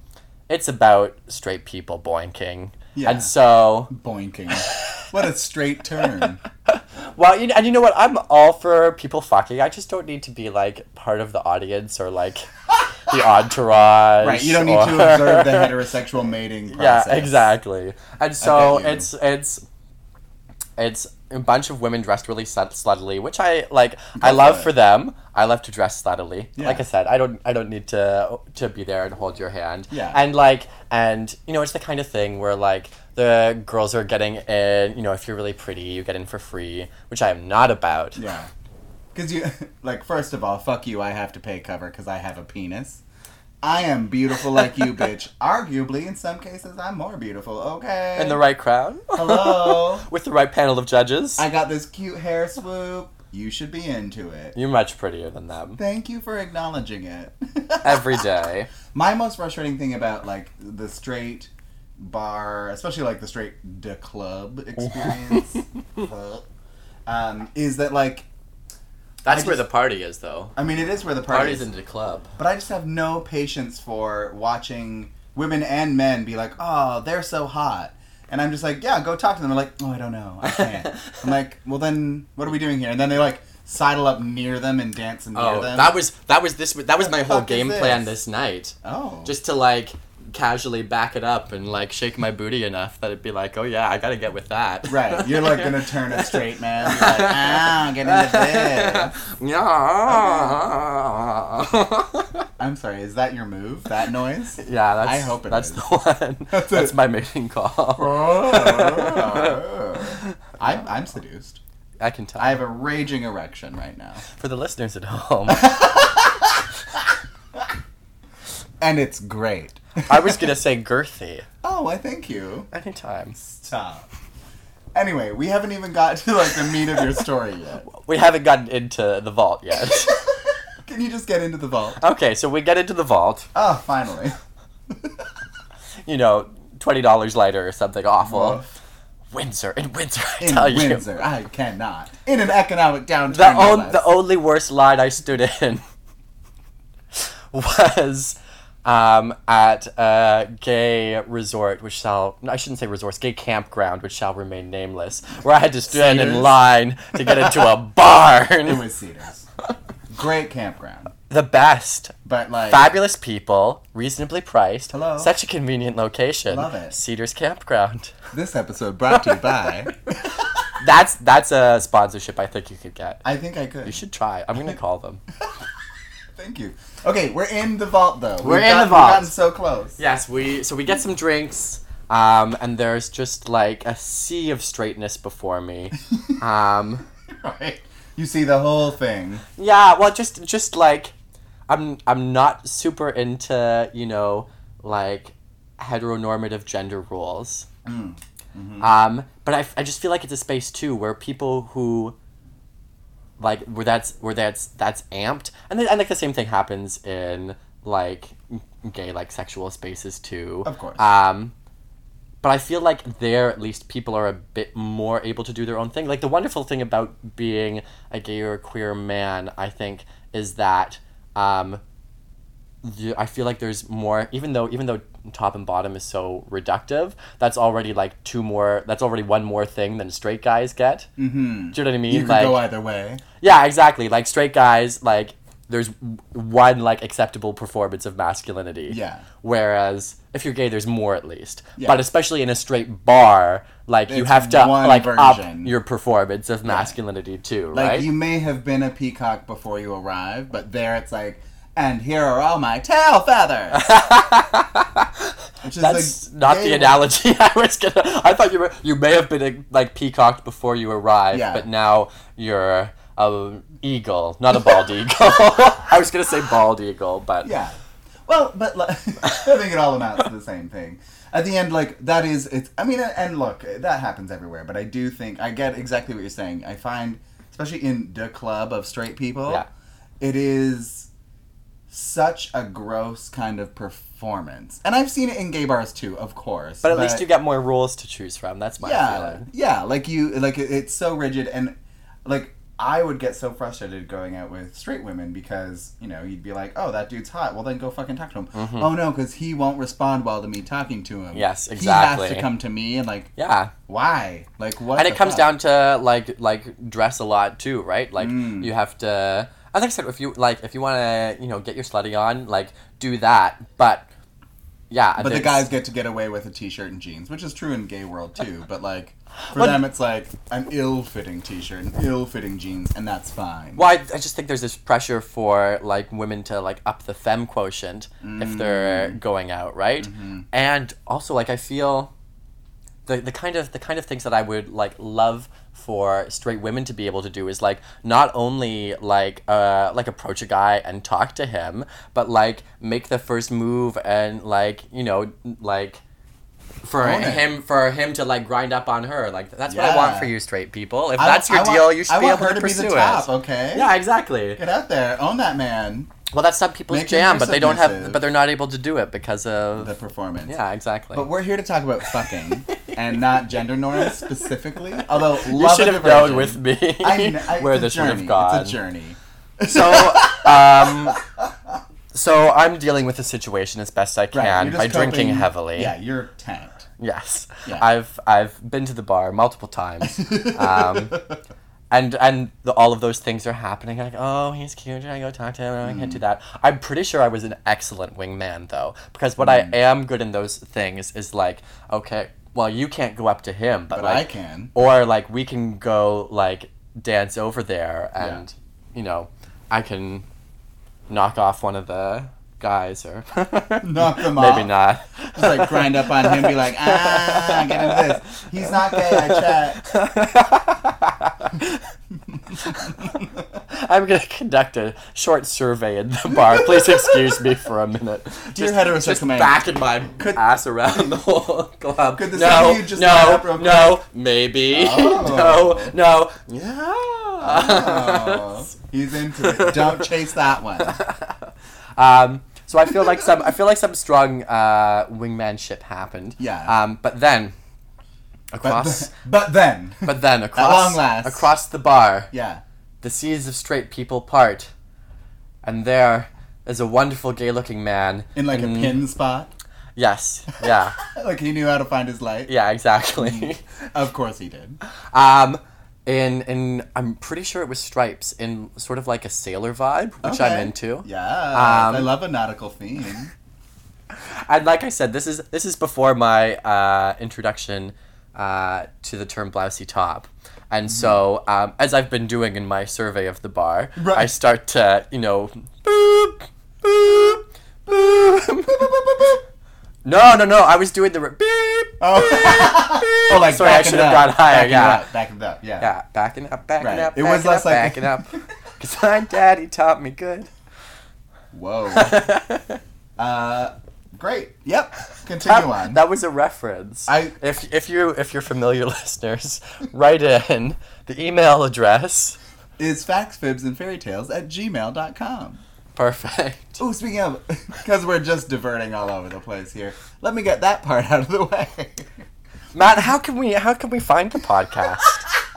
it's about straight people boinking Yeah. and so Boinking. What a straight turn. well, you, know, and you know what? I'm all for people fucking. I just don't need to be like part of the audience or like the entourage. Right, you don't need to observe the heterosexual mating Yeah, process. exactly. And so it's it's it's a bunch of women dressed really slut- sluttily, which I like. I love for for them. I love to dress sluttily. Yeah. Like I said, I don't I don't need to to be there and hold your hand. Yeah. And like and you know it's the kind of thing where like the girls are getting in. You know, if you're really pretty, you get in for free, which I am not about. Yeah. Because you, like, first of all, fuck you, I have to pay cover because I have a penis. I am beautiful like you, bitch. Arguably, in some cases, I'm more beautiful. Okay. In the right crowd. Hello. With the right panel of judges. I got this cute hair swoop. You should be into it. You're much prettier than them. Thank you for acknowledging it. Every day. My most frustrating thing about like the straight bar, especially like the straight de club experience, uh, um, is that like That's I where just- the party is, though. I mean it is where the party Party's is, in the club. but I just have no patience for watching women and men be like, oh, they're so hot. And I'm just like, yeah, go talk to them. They're like, oh, I don't know, I can't. I'm like, well, then what are we doing here? And then they like sidle up near them and dance near Oh, them. that was that was this that was What my whole game this? plan this night. oh, Just to like casually back it up and like shake my booty enough that it'd be like, oh yeah, I gotta get with that. right. You're like gonna turn a straight man. You're like, ah, get into this. yeah. I'm sorry. Is that your move? That noise? yeah, that's I hope it that's is. the one. That's That's, my mating call. I'm, I'm seduced. I can tell. I have a raging erection right now, For the listeners at home, and it's great. I was gonna say girthy. Oh, I thank you. Anytime. Stop. Anyway, we haven't even got to like the meat of your story yet. We haven't gotten into the vault yet. Can you just get into the vault? okay, so we get into the vault. Oh, finally. You know, twenty dollars lighter or something awful. Woof. Windsor in Windsor, I In tell you. Windsor, I cannot. In an economic downturn. The, no on, less. the only worst line I stood in was um, at a gay resort, which shall I shouldn't say resort, gay campground, which shall remain nameless, where I had to stand in line to get into a barn. It was Cedars. Great campground, the best, but like fabulous people, reasonably priced. Hello. Such a convenient location. Love it. Cedars Campground. this episode brought to you by. That's that's a sponsorship I think you could get. I think I could. You should try. I'm gonna call them. Thank you. Okay, we're in the vault though. We're We've in the vault. We've gotten so close. Yes, we so we get some drinks, um, and there's just like a sea of straightness before me. Um, Right. You see the whole thing. yeah, well, just just like I'm I'm not super into you know like heteronormative gender roles. Mm. Um, but I, I just feel like it's a space too where people who like where that's where that's that's amped and then, and like the same thing happens in like gay like sexual spaces too Of course. um but I feel like there at least people are a bit more able to do their own thing. Like the wonderful thing about being a gay or queer man, I think, is that um, I feel like there's more. Even though even though top and bottom is so reductive, that's already like two more. That's already one more thing than straight guys get. Mm-hmm. Do you know what I mean? You could like go either way. yeah, exactly. Like straight guys, like there's one like acceptable performance of masculinity. Yeah. Whereas if you're gay, there's more at least. Yeah. But especially in a straight bar, like you have to like up your performance of masculinity too, Like right? you may have been a peacock before you arrived, but there it's like, and here are all my tail feathers. Which is That's not the analogy I was gonna. I thought you were you may have been a, like peacocked before you arrived, Yeah. but now you're a eagle, not a bald eagle. I was gonna say bald eagle, but Yeah. Well, but like, I think it all amounts to the same thing. At the end, like that is it's. I mean, and look, that happens everywhere. But I do think I get exactly what you're saying. I find, especially in the club of straight people, Yeah. it is such a gross kind of performance. And I've seen it in gay bars too, of course. But at least you get more rules to choose from. That's my yeah, feeling. yeah. Like you, like it- it's so rigid, and like I would get so frustrated going out with straight women because you know you'd be like, oh, that dude's hot. Well, then go fucking talk to him. Oh no, because he won't respond well to me talking to him. Mm-hmm. Yes, He has to come to me and like, Yeah. why? Like what? And it comes fuck? down to like like dress a lot too, right? Like Mm. you have to. Think I said if you like if you want to you know get your slutty on, like do that. But yeah, But the guys get to get away with a t-shirt and jeans, which is true in gay world too. But like for Well- them, it's like an ill-fitting t-shirt and ill-fitting jeans, and that's fine. Well, I, I just think there's this pressure for like women to like up the femme quotient if they're Mm. going out, right? Mm-hmm. And also like I feel the the kind of the kind of things that I would like love for straight women to be able to do is like not only like uh like approach a guy and talk to him, but like make the first move and like you know like for Own it. him for him to like grind up on her. Like that's what I want for you, straight people. If I- that's your I want- deal, you should I be want able her to to be the top, it. okay? Yeah, exactly. Get out there, own that man. Well, that's some people's him jam, but they don't have, submissive. but they're not able to do it because of The performance. yeah, exactly. But we're here to talk about fucking and not gender norms specifically. Although you love should a have known diversion. with me I, kn- I, where it's a this would journey. have gone. It's a journey. So, um, so I'm dealing with the situation as best I Right, can you're by just drinking coping- heavily. Yeah, you're tanked. Yes, Yeah. I've I've been to the bar multiple times, um, and and the, all of those things are happening. Like, oh, he's cute. Should I go talk to him? I Mm. can't do that. I'm pretty sure I was an excellent wingman though, because what Mm. I am good in those things is like, okay, well, you can't go up to him, but, But like, I can. or like we can go like dance over there, and you know, I can knock off one of the guys or Knock them maybe off? not. Just like grind up on him, be like, ah, get into this. He's not gay. I checked. I'm gonna conduct a short survey in the bar. Please excuse me for a minute. Dear heterosexual just man, backing my could- ass around the whole club. Could the no, you just no, no, maybe. Oh. no, no. Yeah. Oh, he's into it. Don't chase that one. um, so I feel like some I feel like some strong uh, wingmanship happened. Yeah. Um, but then But, across, but then, but then across long last. across the bar, yeah. the seas of straight people part, and there is a wonderful gay-looking man In like a pin spot. Yes. Yeah. Like he knew how to find his light. yeah. Exactly. Of course he did. um, in in I'm pretty sure it was Stripes in sort of like a sailor vibe, which I'm into. Yeah. Um, I love a nautical theme. And like I said, this is this is before my uh, introduction uh, to the term blousey top. And so, um, as I've been doing in my survey of the bar, I start to, you know, boop, boop, boop. No, no, no. I was doing the re- beep. Oh, oh like Sorry, I should have gone higher, backing yeah. up, backing it up. Yeah. Yeah, backing up, backing Right. up, It backing was less up, like- backing up. Because my daddy taught me good. Whoa. uh, great. Yep. Continue That, on. that was a reference. I- if if you if you're familiar listeners, write in the email address. is facts, fibs, and fairy tales at gmail.com. Perfect. Oh, speaking of, because we're just diverting all over the place here, let me get that part out of the way. Matt, how can we how can we find the podcast?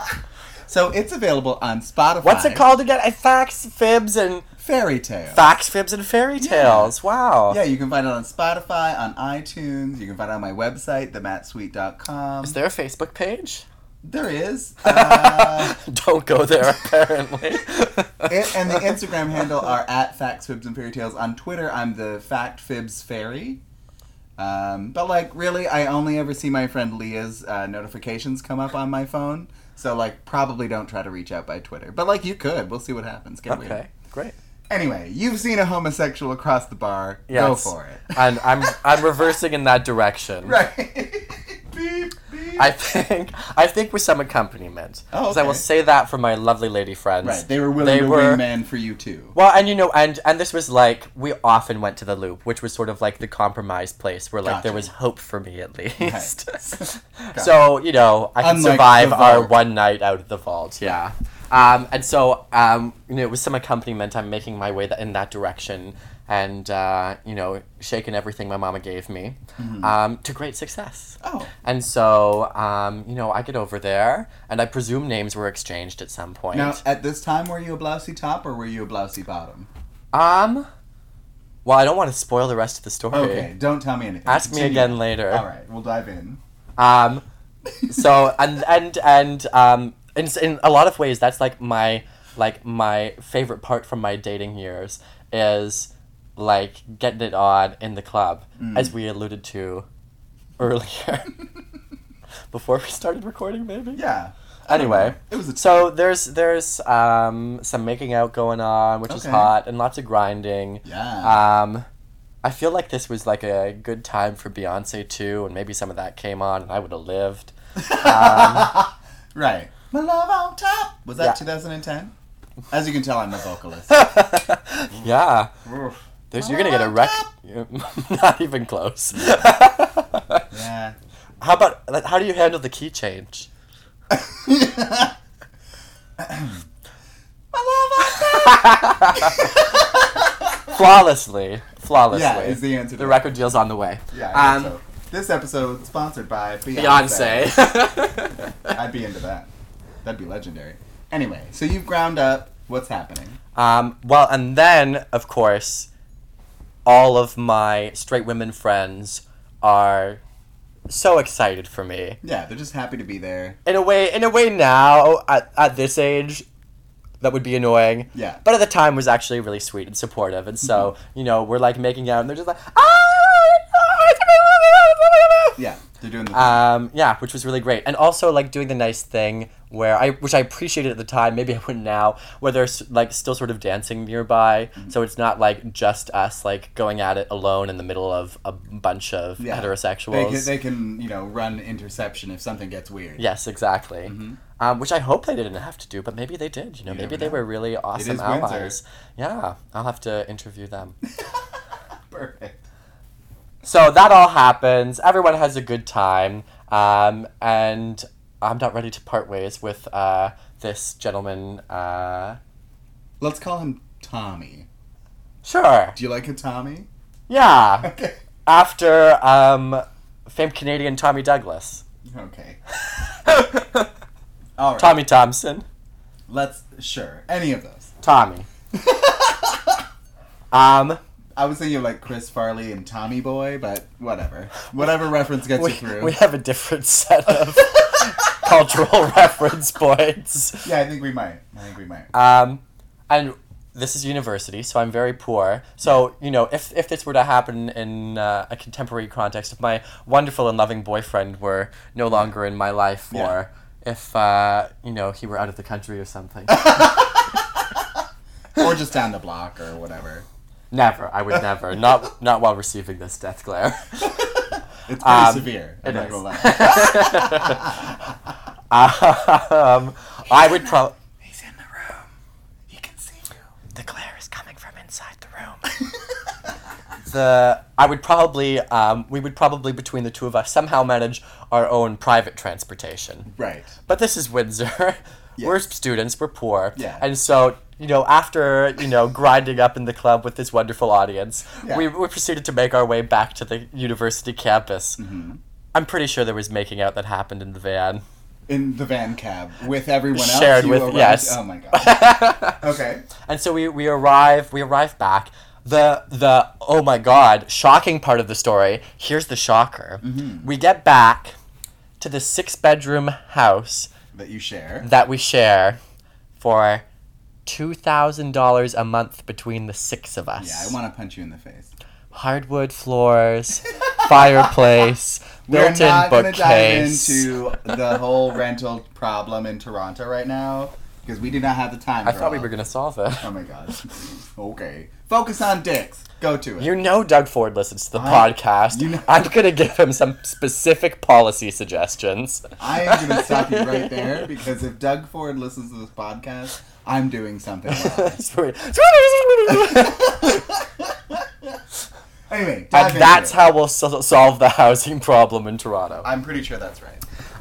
so it's available on Spotify. What's it called again? Facts, fibs, and Fairy tales. facts, fibs, and fairy tales. Wow. Yeah, you can find it on Spotify, on iTunes. You can find it on my website, themattsuite.com. Is there a Facebook page? There is. Uh, Don't go there. Apparently. it, and the Instagram handle are at Facts, Fibs, and Fairy Tales. On Twitter, I'm the Fact Fibs Fairy. Um, but like, really, I only ever see my friend Leah's uh, notifications come up on my phone. So like, probably don't try to reach out by Twitter. But like, you could. We'll see what happens. Get weird. Okay. Great. Anyway, you've seen a homosexual across the bar. Go for it. And I'm I'm reversing in that direction. Right. beep. I think I think with some accompaniment. Oh, 'Cause I will say that for my lovely lady friends. right. They were willing They to were- wingman for you too. Well, and you know, and and this was like we often went to the loop, which was sort of like the compromise place where like there was hope for me at least. Gotcha. so you know, I can Unlike survive our one night out of the vault. Yeah. Um, and so um, you know, with some accompaniment, I'm making my way th- in that direction, and uh, you know, shaking everything my mama gave me, um, to great success. Mm-hmm. Oh. And so, um, you know, I get over there, and I presume names were exchanged at some point. Now, at this time, were you a blousey top or were you a blousey bottom? Um. Well, I don't want to spoil the rest of the story. Okay, don't tell me anything. Ask me again later. All right, we'll dive in. Um. So and and and um. In, in a lot of ways, that's like my like my favorite part from my dating years is like getting it on in the club, Mm. as we alluded to earlier. Before we started recording, maybe. Yeah. Anyway, it was a so there's there's um some making out going on, which is hot, and lots of grinding. yeah. Um, I feel like this was like a good time for Beyonce too, and maybe some of that came on, and I would have lived. Um, right. My love on top. Was that Yeah. 2010? As you can tell, I'm a vocalist. yeah. Oof. There's, you're gonna get a love rec. on top. Not even close. Yeah. How about like, how do you handle the key change? My love on. Flawlessly, flawlessly. Yeah, is the answer. the record deal's on the way. Yeah, Um, so. This episode sponsored by Beyonce. Beyonce. I'd be into that. That'd be legendary. Anyway, so you've ground up. What's happening? um, well, and then of course, all of my straight women friends are so excited for me. Yeah, they're just happy to be there. In a way, in a way now at, at this age, that would be annoying. Yeah. But at the time was actually really sweet and supportive, and so Mm-hmm. you know we're like making out, and they're just like, ah! Yeah, they're doing the. Um, yeah, which was really great, and also like doing the nice thing where I, which I appreciated at the time, maybe I wouldn't now, where there's like still sort of dancing nearby, Mm-hmm. so it's not like just us like going at it alone in the middle of a bunch of yeah. heterosexuals. They can, they can, you know, run interception if something gets weird. Yes, exactly. Mm-hmm. Um, which I hope they didn't have to do, but maybe they did. You know, You maybe they know. were really awesome Windsor. allies. Yeah, I'll have to interview them. Perfect. so that all happens. Everyone has a good time, um, and I'm not ready to part ways with uh, this gentleman. Uh, Let's call him Tommy. sure. Do you like a Tommy? Yeah. Okay. After um, famed Canadian Tommy Douglas. Okay. All right. Tommy Thompson. Let's sure any of those. Tommy. Um, I was thinking of like Chris Farley and Tommy Boy, but whatever. Whatever reference gets we, you through. we have a different set of cultural reference points. yeah, I think we might. I think we might. Um, and this is university, so I'm very poor. So you know, if if this were to happen in uh, a contemporary context, if my wonderful and loving boyfriend were no longer in my life, Yeah. or if uh, you know he were out of the country or something, or just down the block or whatever. never, I would never, not not while receiving this death glare. It's pretty Um, severe. I'm not gonna lie. um, I would probably. He's in the room. He can see you. The glare is coming from inside the room. the I would probably um, we would probably between the two of us somehow manage our own private transportation. Right. But this is Windsor. We're students. We're poor. Yeah. And so you know, after you know grinding up in the club with this wonderful audience, Yeah. we, we proceeded to make our way back to the university campus. Mm-hmm. I'm pretty sure there was making out that happened in the van. In the van cab with everyone else. Shared with- around- yes. Oh my god. Okay. And so we, we arrive we arrive back. The the oh my god, shocking part of the story. Here's the shocker. Mm-hmm. We get back to the six bedroom house That you share. that we share for two thousand dollars a month between the six of us. Yeah, I want to punch you in the face. hardwood floors, fireplace, built-in bookcase. We're not going to dive into the whole rental problem in Toronto right now because we do not have the time. I thought we were gonna solve it. Oh my god. Okay. Focus on dicks. Go to it. You know Doug Ford listens to the I- podcast. you know- I'm gonna give him some specific policy suggestions. I am going to stop you right there because if Doug Ford listens to this podcast, I'm doing something wrong. Sorry. Anyway, dive and into that's it. how we'll so- solve the housing problem in Toronto. I'm pretty sure that's right.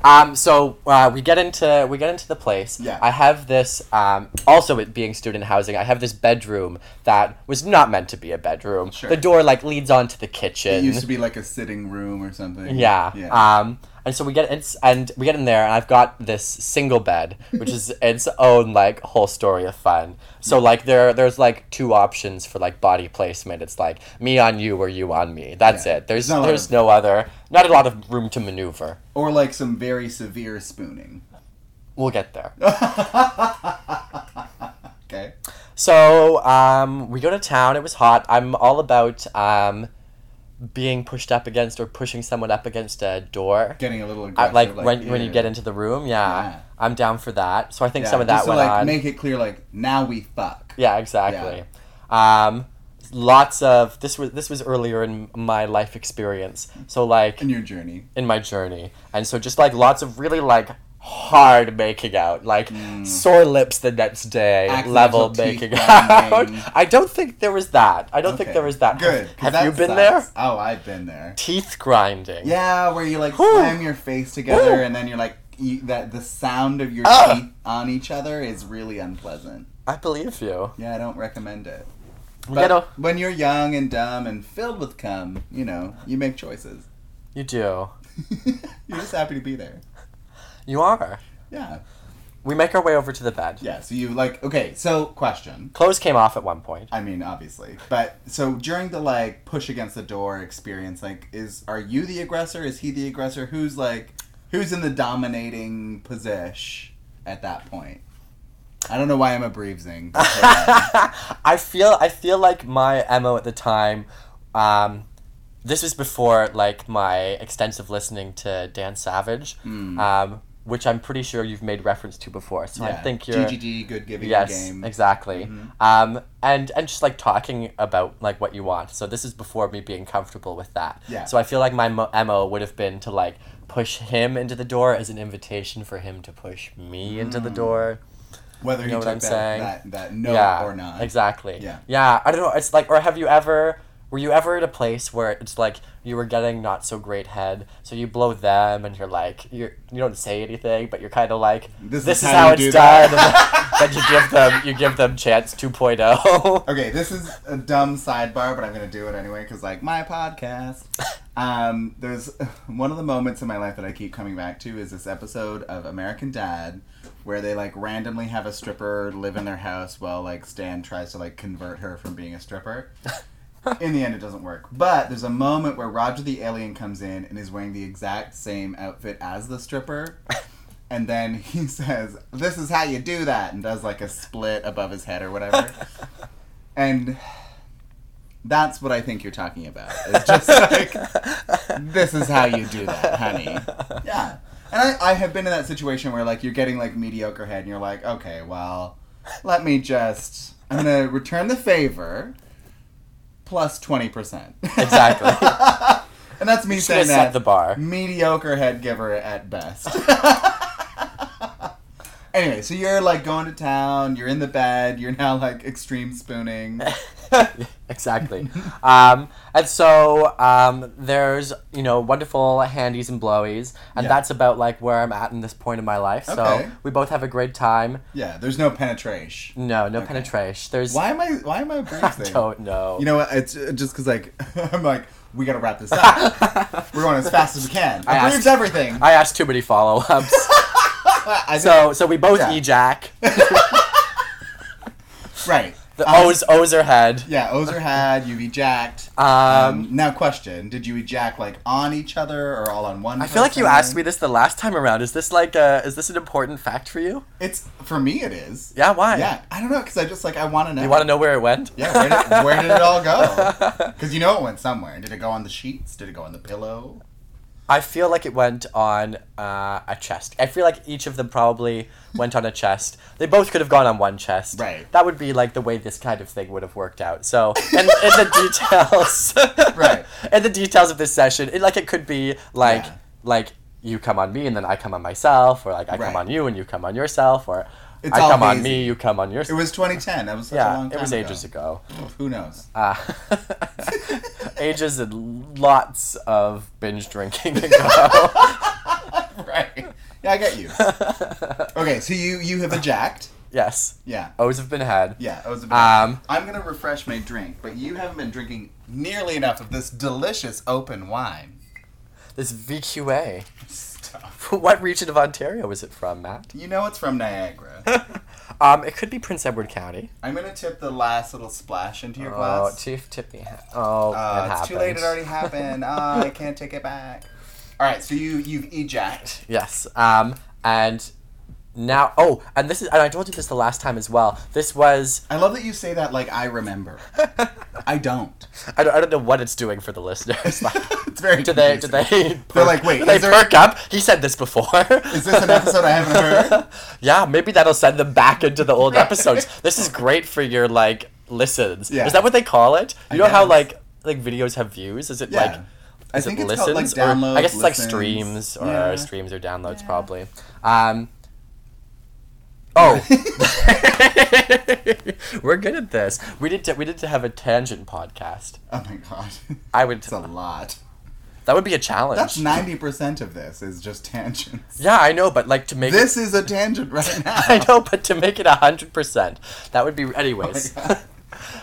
Um, so uh, we get into we get into the place. Yeah. I have this. Um, also, it being student housing, I have this bedroom that was not meant to be a bedroom. Sure. The door like leads onto the kitchen. It used to be like a sitting room or something. Yeah. Yeah. Um, and so we get it's and we get in there, and I've got this single bed, which is its own like whole story of fun. So like there there's like two options for like body placement. It's like me on you or you on me. That's Yeah. it. There's There's not there's of- no other not a lot of room to maneuver. or like some very severe spooning. We'll get there. okay. So um, we go to town. It was hot. I'm all about um, being pushed up against or pushing someone up against a door. Getting a little aggressive. like, when, when you get into the room, yeah, Yeah. I'm down for that. So I think Yeah, some of that went like on. make it clear, like now we fuck. yeah, exactly. Um, lots of this was this was earlier in my life experience. So like In your journey. in my journey, and so just like lots of really like hard making out, like sore lips the next day, Accidental level making out. I don't think there was that. I don't think there was that. Good. Have that you been sucks. there? Oh, I've been there. Teeth grinding. Yeah, where you like Whew. slam your face together Whew. and then you're like you, that the sound of your Ah. teeth on each other is really unpleasant. I believe you. Yeah, I don't recommend it. You But know, when you're young and dumb and filled with cum, you know, you make choices. you do. you're just happy to be there. You are. Yeah. We make our way over to the bed. Yeah, so you like okay, so question. Clothes came off at one point. I mean, obviously. But so during the like push against the door experience, like is are you the aggressor? Is he the aggressor? Who's like who's in the dominating position at that point? I don't know why I'm a breezing. I feel I feel like my mo at the time. Um, this was before like my extensive listening to Dan Savage, um, which I'm pretty sure you've made reference to before. So I think you're GGG, good giving yes game. exactly. Um, and and just like talking about like what you want. So this is before me being comfortable with that. Yeah. So I feel like my mo, mo would have been to like push him into the door as an invitation for him to push me into the door. Whether You he know took what I'm that, saying? that that no yeah, or not. Exactly. Yeah. Yeah. I don't know. It's like, or have you ever? Were you ever at a place where it's like you were getting not so great head, so you blow them and you're like you're you don't say anything, but you're kind of like This this, is is, how how, it's do done. then you give them you give them chance oh. 2.0. Okay, this is a dumb sidebar, but I'm gonna do it anyway because, like, my podcast. Um, there's one of the moments in my life that I keep coming back to is this episode of American Dad, where they like randomly have a stripper live in their house while like Stan tries to like convert her from being a stripper. In the end, it doesn't work. But there's a moment where Roger the alien comes in and is wearing the exact same outfit as the stripper. And then he says, This is how you do that, and does like a split above his head or whatever. And that's what I think you're talking about. It's just like, this is how you do that, honey. Yeah. And I, I have been in that situation where, like, you're getting, like, mediocre head, and you're like, okay, well, let me just, I'm going to return the favor plus 20%. Exactly. and that's me Should saying that. set the bar. Mediocre head giver at best. anyway, so you're like going to town, you're in the bed, you're now like extreme spooning. exactly. Um, and so um, there's you know wonderful handies and blowies, and Yeah. that's about like where I'm at in this point in my life. Okay. So we both have a great time. Yeah, there's no penetration. No, no Okay. penetration. There's Why am I why am I I don't know. You know what? It's uh, just because like I'm like we gotta wrap this up. We're going as fast as we can. I I asked- everything. I asked too many follow ups. So so we both Yeah. ejac. right. The Um, O's Ozer head. Yeah, Ozer had you've ejacked. Um, Um, now question: Did you ejack like on each other or all on one? I feel like you asked me this the last time around. Is this like a, is this an important fact for you? It's for me. It is. Yeah, why? Yeah, I don't know because I just like I want to know. You want to know where it went? Yeah, where did, where did it all go? Because you know it went somewhere. Did it go on the sheets? Did it go on the pillow? I feel like it went on uh, a chest. I feel like each of them probably went on a chest. They both could have gone on one chest. Right. That would be like the way this kind of thing would have worked out. So, and, in the details, Right. And the details of this session, it, like it could be like Yeah. like you come on me and then I come on myself, or like I Right. come on you and you come on yourself, or It's I come on me, you come on yours. It was 2010. That was such a Yeah, long time it was ago. ages ago. Who knows? Uh, ages and lots of binge drinking ago. right. Yeah, I get you. Okay, so you you have ejacked. yes, Yeah. O's have been had. Yeah, I was Um, I'm gonna refresh my drink, but you haven't been drinking nearly enough of this delicious open wine. This VQA. Stuff. what region of Ontario is it from, Matt? You know it's from Niagara. um, it could be Prince Edward County. I'm gonna tip the last little splash into your Oh, glass. Chief tip me. Oh, Uh, it it's too late. It happened. already happened. Ah, I can't take it back. All right, so you you've ejacked. Yes. Um, and now, oh, and this is, and I told you this the last time as well. This was, I love that you say that like I remember. I don't. I don't, I don't know what it's doing for the listeners. Like, It's very. do they, do confusing. they? They're like, wait, do they is there- perk up? He said this before. Is this an episode I haven't heard? yeah, maybe that'll send them back into the old episodes. This is great for your like listens. Yeah. Is that what they call it? You I know how like like videos have views? Is it Yeah. like I is think it it's called, like, listens? Or- I guess it's like streams or Yeah. streams or downloads Yeah. probably. Um, oh, we're good at this. We did to, we did to have a tangent podcast. Oh my god. I would It's a lot. that would be a challenge. That's ninety percent of this is just tangents. yeah, I know, but like to make This is a tangent right now. I know, but to make it a hundred percent, that would be anyways. Oh.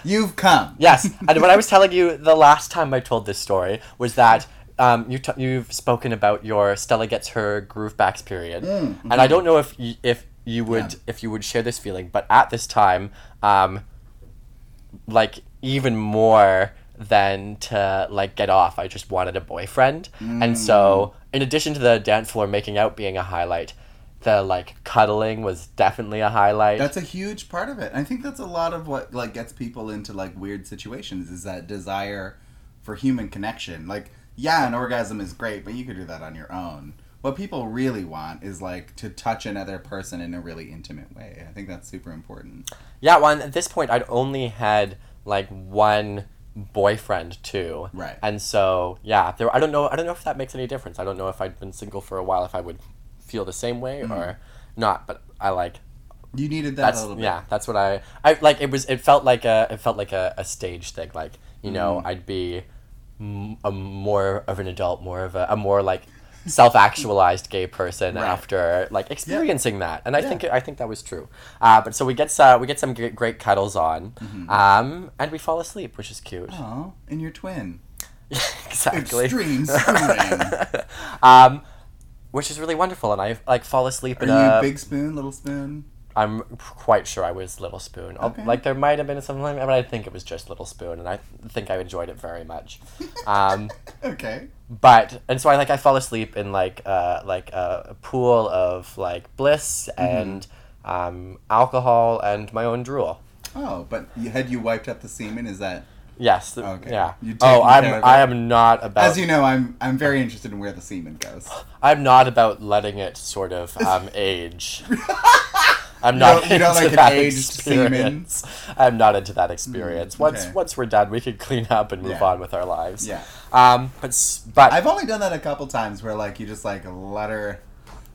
You've come. yes, and what I was telling you the last time I told this story was that um, you t- you've spoken about your Stella gets her groove backs period, and I don't know if you, if you would Mm, Yeah. if you would share this feeling, but at this time, um, like even more than to like get off, I just wanted a boyfriend, and so Mm. in addition to the dance floor making out being a highlight. The like cuddling was definitely a highlight. That's a huge part of it. I think that's a lot of what like gets people into like weird situations is that desire for human connection. Like, yeah, an orgasm is great, but you could do that on your own. What people really want is like to touch another person in a really intimate way. I think that's super important. Yeah, well, at this point, I'd only had like one boyfriend too, Right. And so, yeah, there. I don't know. I don't know if that makes any difference. I don't know if I'd been single for a while, if I would feel the same way or not. But I like You needed that that's a little bit. yeah. That's what I. I like. It was. It felt like a. It felt like a, a stage thing. Like you know, Mm. I'd be m- a more of an adult, more of a, a more like self-actualized gay person Right. after like experiencing that and i Yeah. think i think that was true uh, but so we get uh, we get some great, great cuddles on Mm-hmm. um, and we fall asleep which is cute Oh, and your twin. exactly Extreme spooning. um, which is really wonderful and i like fall asleep Are in you a big spoon, little spoon? I'm quite sure i was little spoon Okay. like there might have been something like that but i think it was just little spoon and i think i enjoyed it very much um, Okay. but and so I like I fall asleep in like uh like a, pool of like bliss Mm-hmm. and um, alcohol and my own drool. Oh, but had you wiped up the semen? Is that? Yes. Okay. Yeah. Oh, I'm I am not about As you know, I'm I'm very interested in where the semen goes. I'm not about letting it sort of um, age. I'm not you into like that aged semen? experience. I'm not into that experience. Mm, once okay. once we're done, we can clean up and move Yeah. on with our lives. Yeah. Um. But but I've only done that a couple times where like you just like let her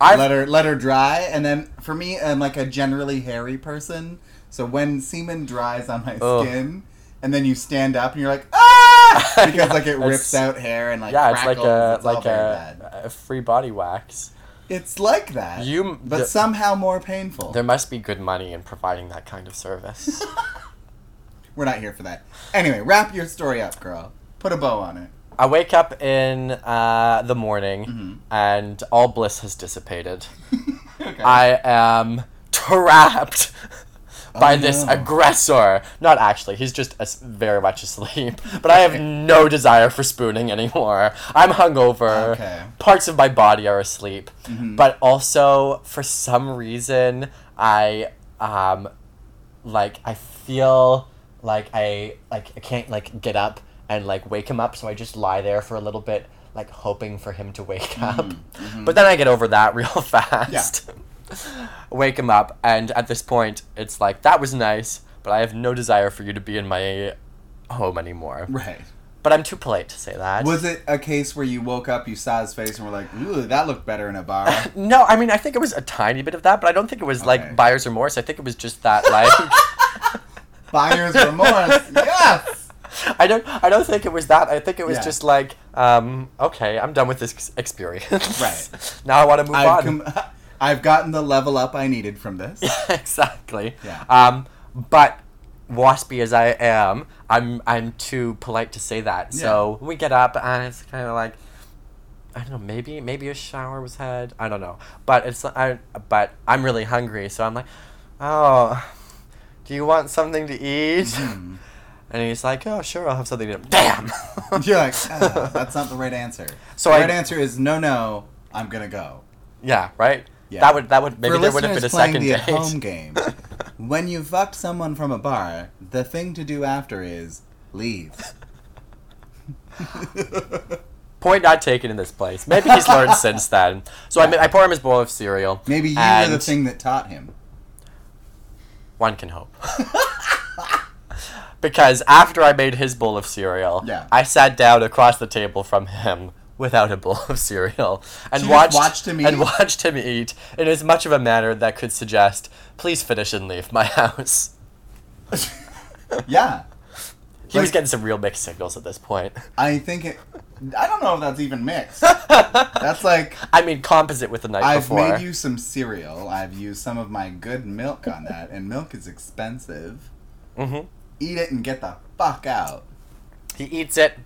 I've- let her let her dry and then for me I'm like a generally hairy person. So when semen dries on my Ugh. skin and then you stand up and you're like ah because like it rips out hair and like yeah, it's crackles. like a it's like a, a free body wax. It's like that. You- but the- somehow more painful. There must be good money in providing that kind of service. We're not here for that. Anyway, wrap your story up, girl. Put a bow on it. I wake up in uh, the morning Mm-hmm. and all bliss has dissipated. Okay. I am trapped by Oh, this no. aggressor. Not actually, he's just as very much asleep. But I have no desire for spooning anymore. I'm hungover. Okay. Mm-hmm. Parts of my body are asleep. But also, for some reason, I um, like I feel like I like I can't like get up and like wake him up, so I just lie there for a little bit, like hoping for him to wake up. But then I get over that real fast. Wake him up, and at this point, it's like that was nice, but I have no desire for you to be in my home anymore. right. But I'm too polite to say that. Was it a case where you woke up, you saw his face, and were like, "Ooh, that looked better in a bar"? No, I mean I think it was a tiny bit of that, but I don't think it was Okay. like buyer's remorse. I think it was just that like Buyer's remorse. Yes. I don't I don't think it was that. I think it was Yeah. just like um okay, I'm done with this experience. Right. now I want to move I've on. com- I've gotten the level up I needed from this. exactly. Yeah. Um but waspy as I am, I'm I'm too polite to say that. Yeah. So we get up and it's kind of like I don't know, maybe maybe a shower was had. I don't know. But it's I but I'm really hungry, so I'm like, "Oh, do you want something to eat?" Mm-hmm. And he's like, "Oh, sure, I'll have something to." eat. Damn. You're like, "Ah, that's not the right answer. So the I- right answer is no, no. I'm gonna go. yeah, right. Yeah. That would that would maybe For there would have been a listeners playing second the date. at home game, when you fucked someone from a bar, the thing to do after is leave. Point not taken in this place. Maybe he's learned since then. So I, ma- I pour him his bowl of cereal. Maybe you were and the thing that taught him. One can hope. because after I made his bowl of cereal, Yeah. I sat down across the table from him without a bowl of cereal and So watched, watched him and eat? watched him eat in as much of a manner that could suggest, "Please finish and leave my house." yeah. He was getting some real mixed signals at this point. I think it. I don't know if that's even mixed. That's like I mean, composite with the night I've before. made you some cereal. I've used some of my good milk on that, and milk is expensive. hmm Eat it and get the fuck out. He eats it.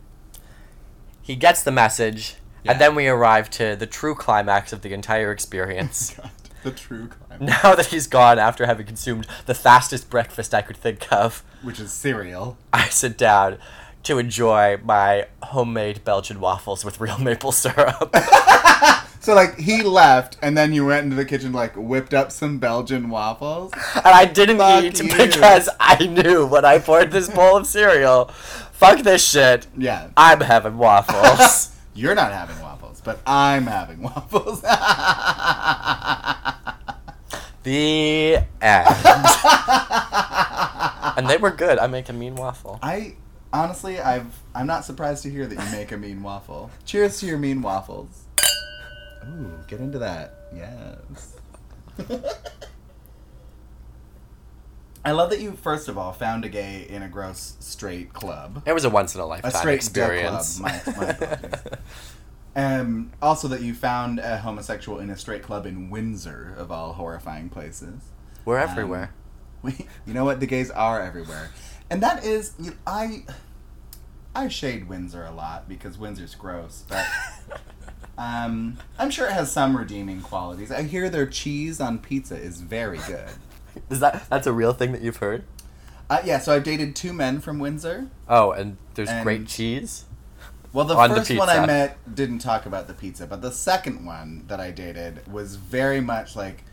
He gets the message, Yeah. and then we arrive to the true climax of the entire experience. God, the true climate, now that he's gone after having consumed the fastest breakfast I could think of, which is cereal. I sit down to enjoy my homemade Belgian waffles with real maple syrup. So like he left, and then you went into the kitchen, like whipped up some Belgian waffles. and I didn't Fuck eat you. because I knew when I poured this bowl of cereal, fuck this shit. Yeah, I'm having waffles. you're not having waffles, but I'm having waffles. the end. and they were good. I make a mean waffle. I honestly, I've I'm not surprised to hear that you make a mean waffle. Cheers to your mean waffles. Ooh, get into that. Yes. I love that you first of all found a gay in a gross straight club. It was a once in a A lifetime straight still club. experience. My, my apologies. Um, also that you found a homosexual in a straight club in Windsor, of all horrifying places. We're Um, everywhere. We, you know what? The gays are everywhere, and that is you- I. I shade Windsor a lot because Windsor's gross, but um, I'm sure it has some redeeming qualities. I hear their cheese on pizza is very good. Is that that's a real thing that you've heard? Uh, yeah, so I've dated two men from Windsor. Oh, and there's And- great cheese. Well, the On the first one I pizza. met didn't talk about the pizza, but the second one that I dated was very much like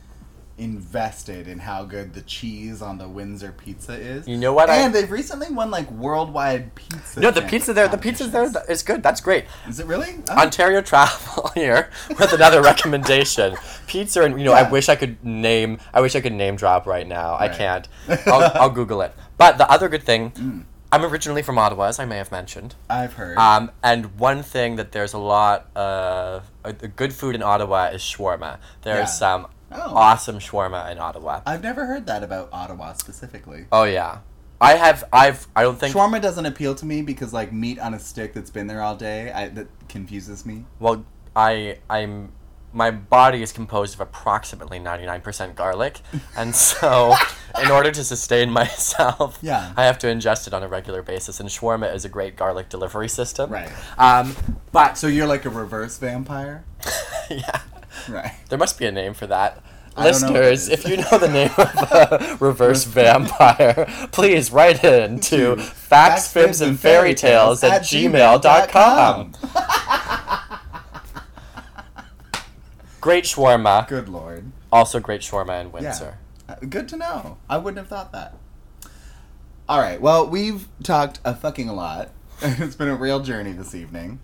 invested in how good the cheese on the Windsor pizza is. You know what I- And they've recently won like worldwide pizza. No, the pizza there, the pizza there is good. That's great. Is it really? Oh. Ontario Travel here with another recommendation. Pizza and you know, I wish I could name. I wish I could name drop right now. I can't. I'll, I'll Google it. But the other good thing, Mm. I'm originally from Ottawa, as I may have mentioned. I've heard. Um, and one thing that there's a lot of uh, good food in Ottawa is shawarma. There's Yeah. some Oh. awesome shawarma in Ottawa. I've never heard that about Ottawa specifically. oh yeah, I have. I've. I don't think. Shawarma doesn't appeal to me because like meat on a stick that's been there all day, I, that confuses me. Well, I I'm my body is composed of approximately 99% garlic, and so in order to sustain myself, Yeah. I have to ingest it on a regular basis. And shawarma is a great garlic delivery system. Right. Um, but So you're like a reverse vampire, yeah, right? there must be a name for that. I don't know what it Listeners, if you know the name of a reverse vampire, please write in to facts, fibs, and fairy tales at gmail.com. Great shawarma. Good lord. Also great shawarma in Windsor. Uh, Good to know. I wouldn't have thought that. All right. Well, we've talked a fucking lot. it's been a real journey this evening.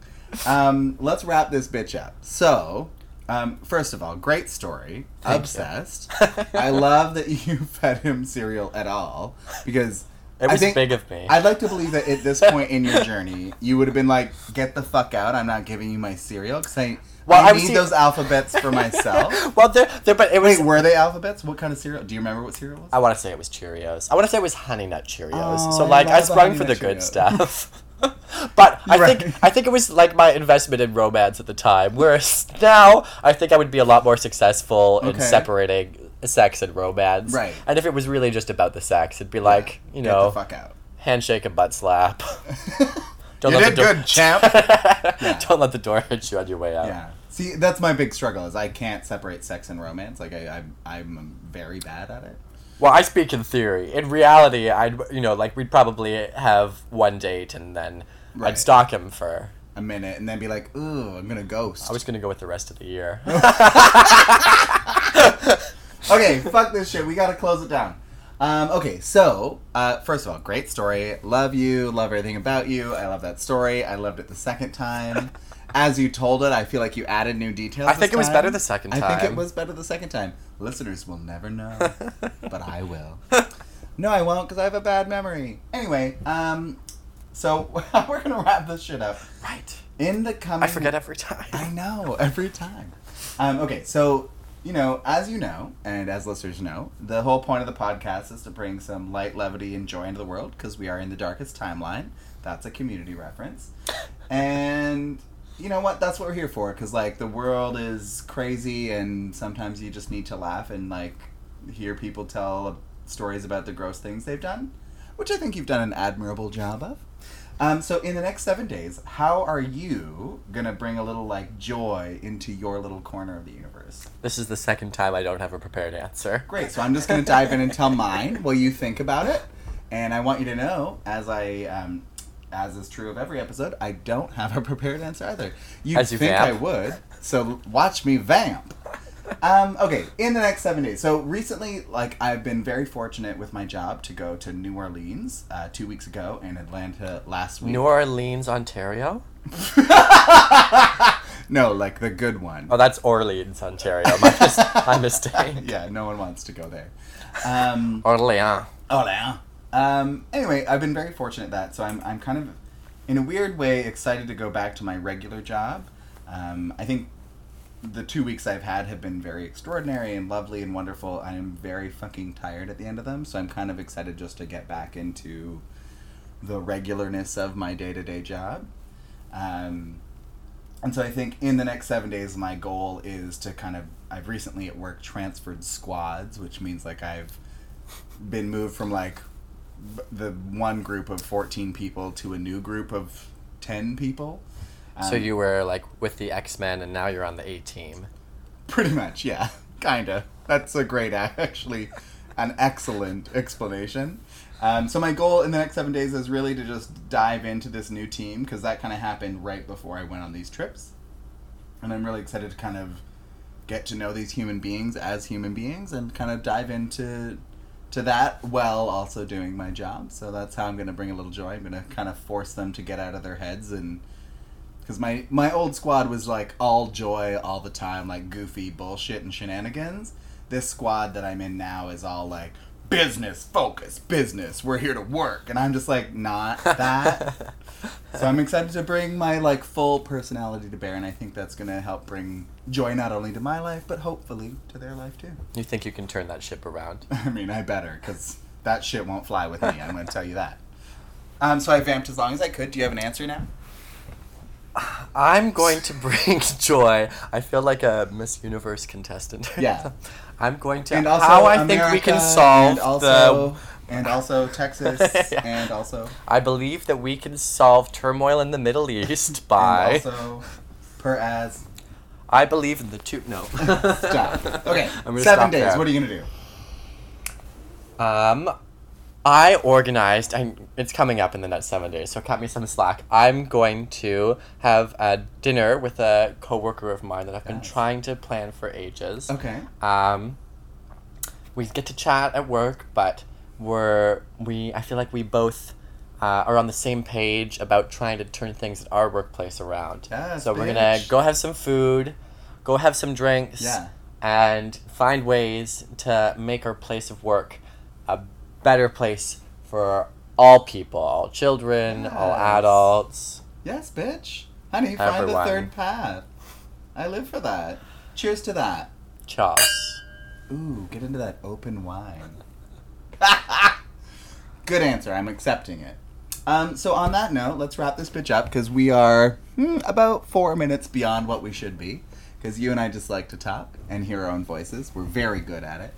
Um, let's wrap this bitch up. So, um, first of all, great story. Thank. Obsessed. I love that you fed him cereal at all because It I was think- big of me. I'd like to believe that at this point in your journey, you would have been like, "Get the fuck out! I'm not giving you my cereal because I, Well, I I need see- those alphabets for myself." well, there, there, but it was. Wait, were they alphabets? What kind of cereal? Do you remember what cereal was? I want to say it was Cheerios. I want to say it was Honey Nut Cheerios. Oh, so like I the sprung for the Nut good stuff. but I Right. think I think it was like my investment in romance at the time. Whereas now I think I would be a lot more successful in Okay. separating sex and romance. Right. And if it was really just about the sex, it'd be Yeah. like you Get know the fuck out. handshake and butt slap. you let did the door- good, champ. Don't let the door hit you on your way out. yeah. See, that's my big struggle is I can't separate sex and romance. Like I, I'm, I'm very bad at it. Well, I speak in theory. In reality, I'd you know like we'd probably have one date and then Right. I'd stalk him for. A minute and then be like, "Ooh, I'm gonna ghost." I was gonna go with the rest of the year. okay, fuck this shit. We gotta close it down. Um, okay, so uh, first of all, great story. Love you. Love everything about you. I love that story. I loved it the second time. As you told it, I feel like you added new details. I think it was time. better the second time. I think it was better the second time. Listeners will never know, but I will. No, I won't because I have a bad memory. Anyway, um, so we're gonna wrap this shit up. Right. In the coming, I forget every time. I know every time. Um, okay, so you know, as you know, and as listeners know, the whole point of the podcast is to bring some light levity and joy into the world because we are in the darkest timeline. That's a community reference, and you know what? That's what we're here for. Because like the world is crazy, and sometimes you just need to laugh and like hear people tell stories about the gross things they've done, which I think you've done an admirable job of. Um, so in the next seven days, how are you gonna bring a little like joy into your little corner of the universe? This is the second time I don't have a prepared answer. Great. So I'm just gonna dive in and tell mine while you think about it, and I want you to know, as I, um, as is true of every episode, I don't have a prepared answer either. You As you think vamp. I would? So watch me vamp. Um, okay, in the next seven days. So recently, like I've been very fortunate with my job to go to New Orleans uh, two weeks ago and Atlanta last week. New Orleans, Ontario. no, like the good one. Oh, that's Orleans, Ontario. My, mis- my mistake. yeah, no one wants to go there. Um, Orleans. yeah. Um, anyway, I've been very fortunate that, so I'm, I'm kind of, in a weird way, excited to go back to my regular job. Um, I think the two weeks I've had have been very extraordinary and lovely and wonderful. I am very fucking tired at the end of them, so I'm kind of excited just to get back into the regularness of my day to day job. Um, and so I think in the next seven days, my goal is to kind of. I've recently at work transferred squads, which means like I've been moved from like the one group of 14 people to a new group of 10 people. So Um, you were like with the X Men, and now you're on the A team. Pretty much, yeah. Kinda. That's a great, actually, an excellent explanation. Um, so my goal in the next seven days is really to just dive into this new team because that kind of happened right before I went on these trips, and I'm really excited to kind of get to know these human beings as human beings and kind of dive into to that while also doing my job. So that's how I'm going to bring a little joy. I'm going to kind of force them to get out of their heads and because my my old squad was like all joy all the time, like goofy bullshit and shenanigans. This squad that I'm in now is all like business focus, business. We're here to work, and I'm just like not that. so I'm excited to bring my like full personality to bear, and I think that's gonna help bring joy not only to my life but hopefully to their life too. You think you can turn that ship around? I mean, I better because that shit won't fly with me. I'm gonna tell you that. Um, so I vamped as long as I could. Do you have an answer now? I'm going to bring joy. I feel like a Miss Universe contestant. Yeah. I'm going to. and also how I think we can solve and also, the. and also Texas Yeah. and also I believe that we can solve turmoil in the Middle East by. and also per as I believe in the two. No. stop. Okay, I'm gonna seven days. there. What are you gonna do? Um, I organized, and it's coming up in the next seven days, so cut me some slack. I'm going to have a dinner with a coworker of mine that I've been trying to plan for ages. Okay. Um, we get to chat at work, but we're we. I feel like we both uh, are on the same page about trying to turn things at our workplace around. Yes, so we're gonna go have some food, go have some drinks, Yeah. and find ways to make our place of work better place for all people, all children, all adults. Yes, bitch. Honey, find the third path. I live for that. Cheers to that. Chos. Ooh, get into that open wine. Good answer. I'm accepting it. Um, so on that note, let's wrap this bitch up because we are hmm, about four minutes beyond what we should be. Because you and I just like to talk and hear our own voices. We're very good at it.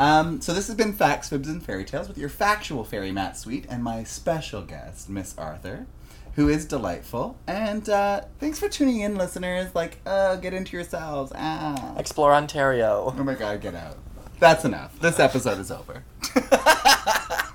Um, so this has been Facts, Fibs, and Fairy Tales with your factual fairy Matt Sweet and my special guest, Miss Arthur, who is delightful. And uh, thanks for tuning in, listeners. Like, uh, get into yourselves. Ah. Explore Ontario. Oh my god, get out. That's enough. This episode is over.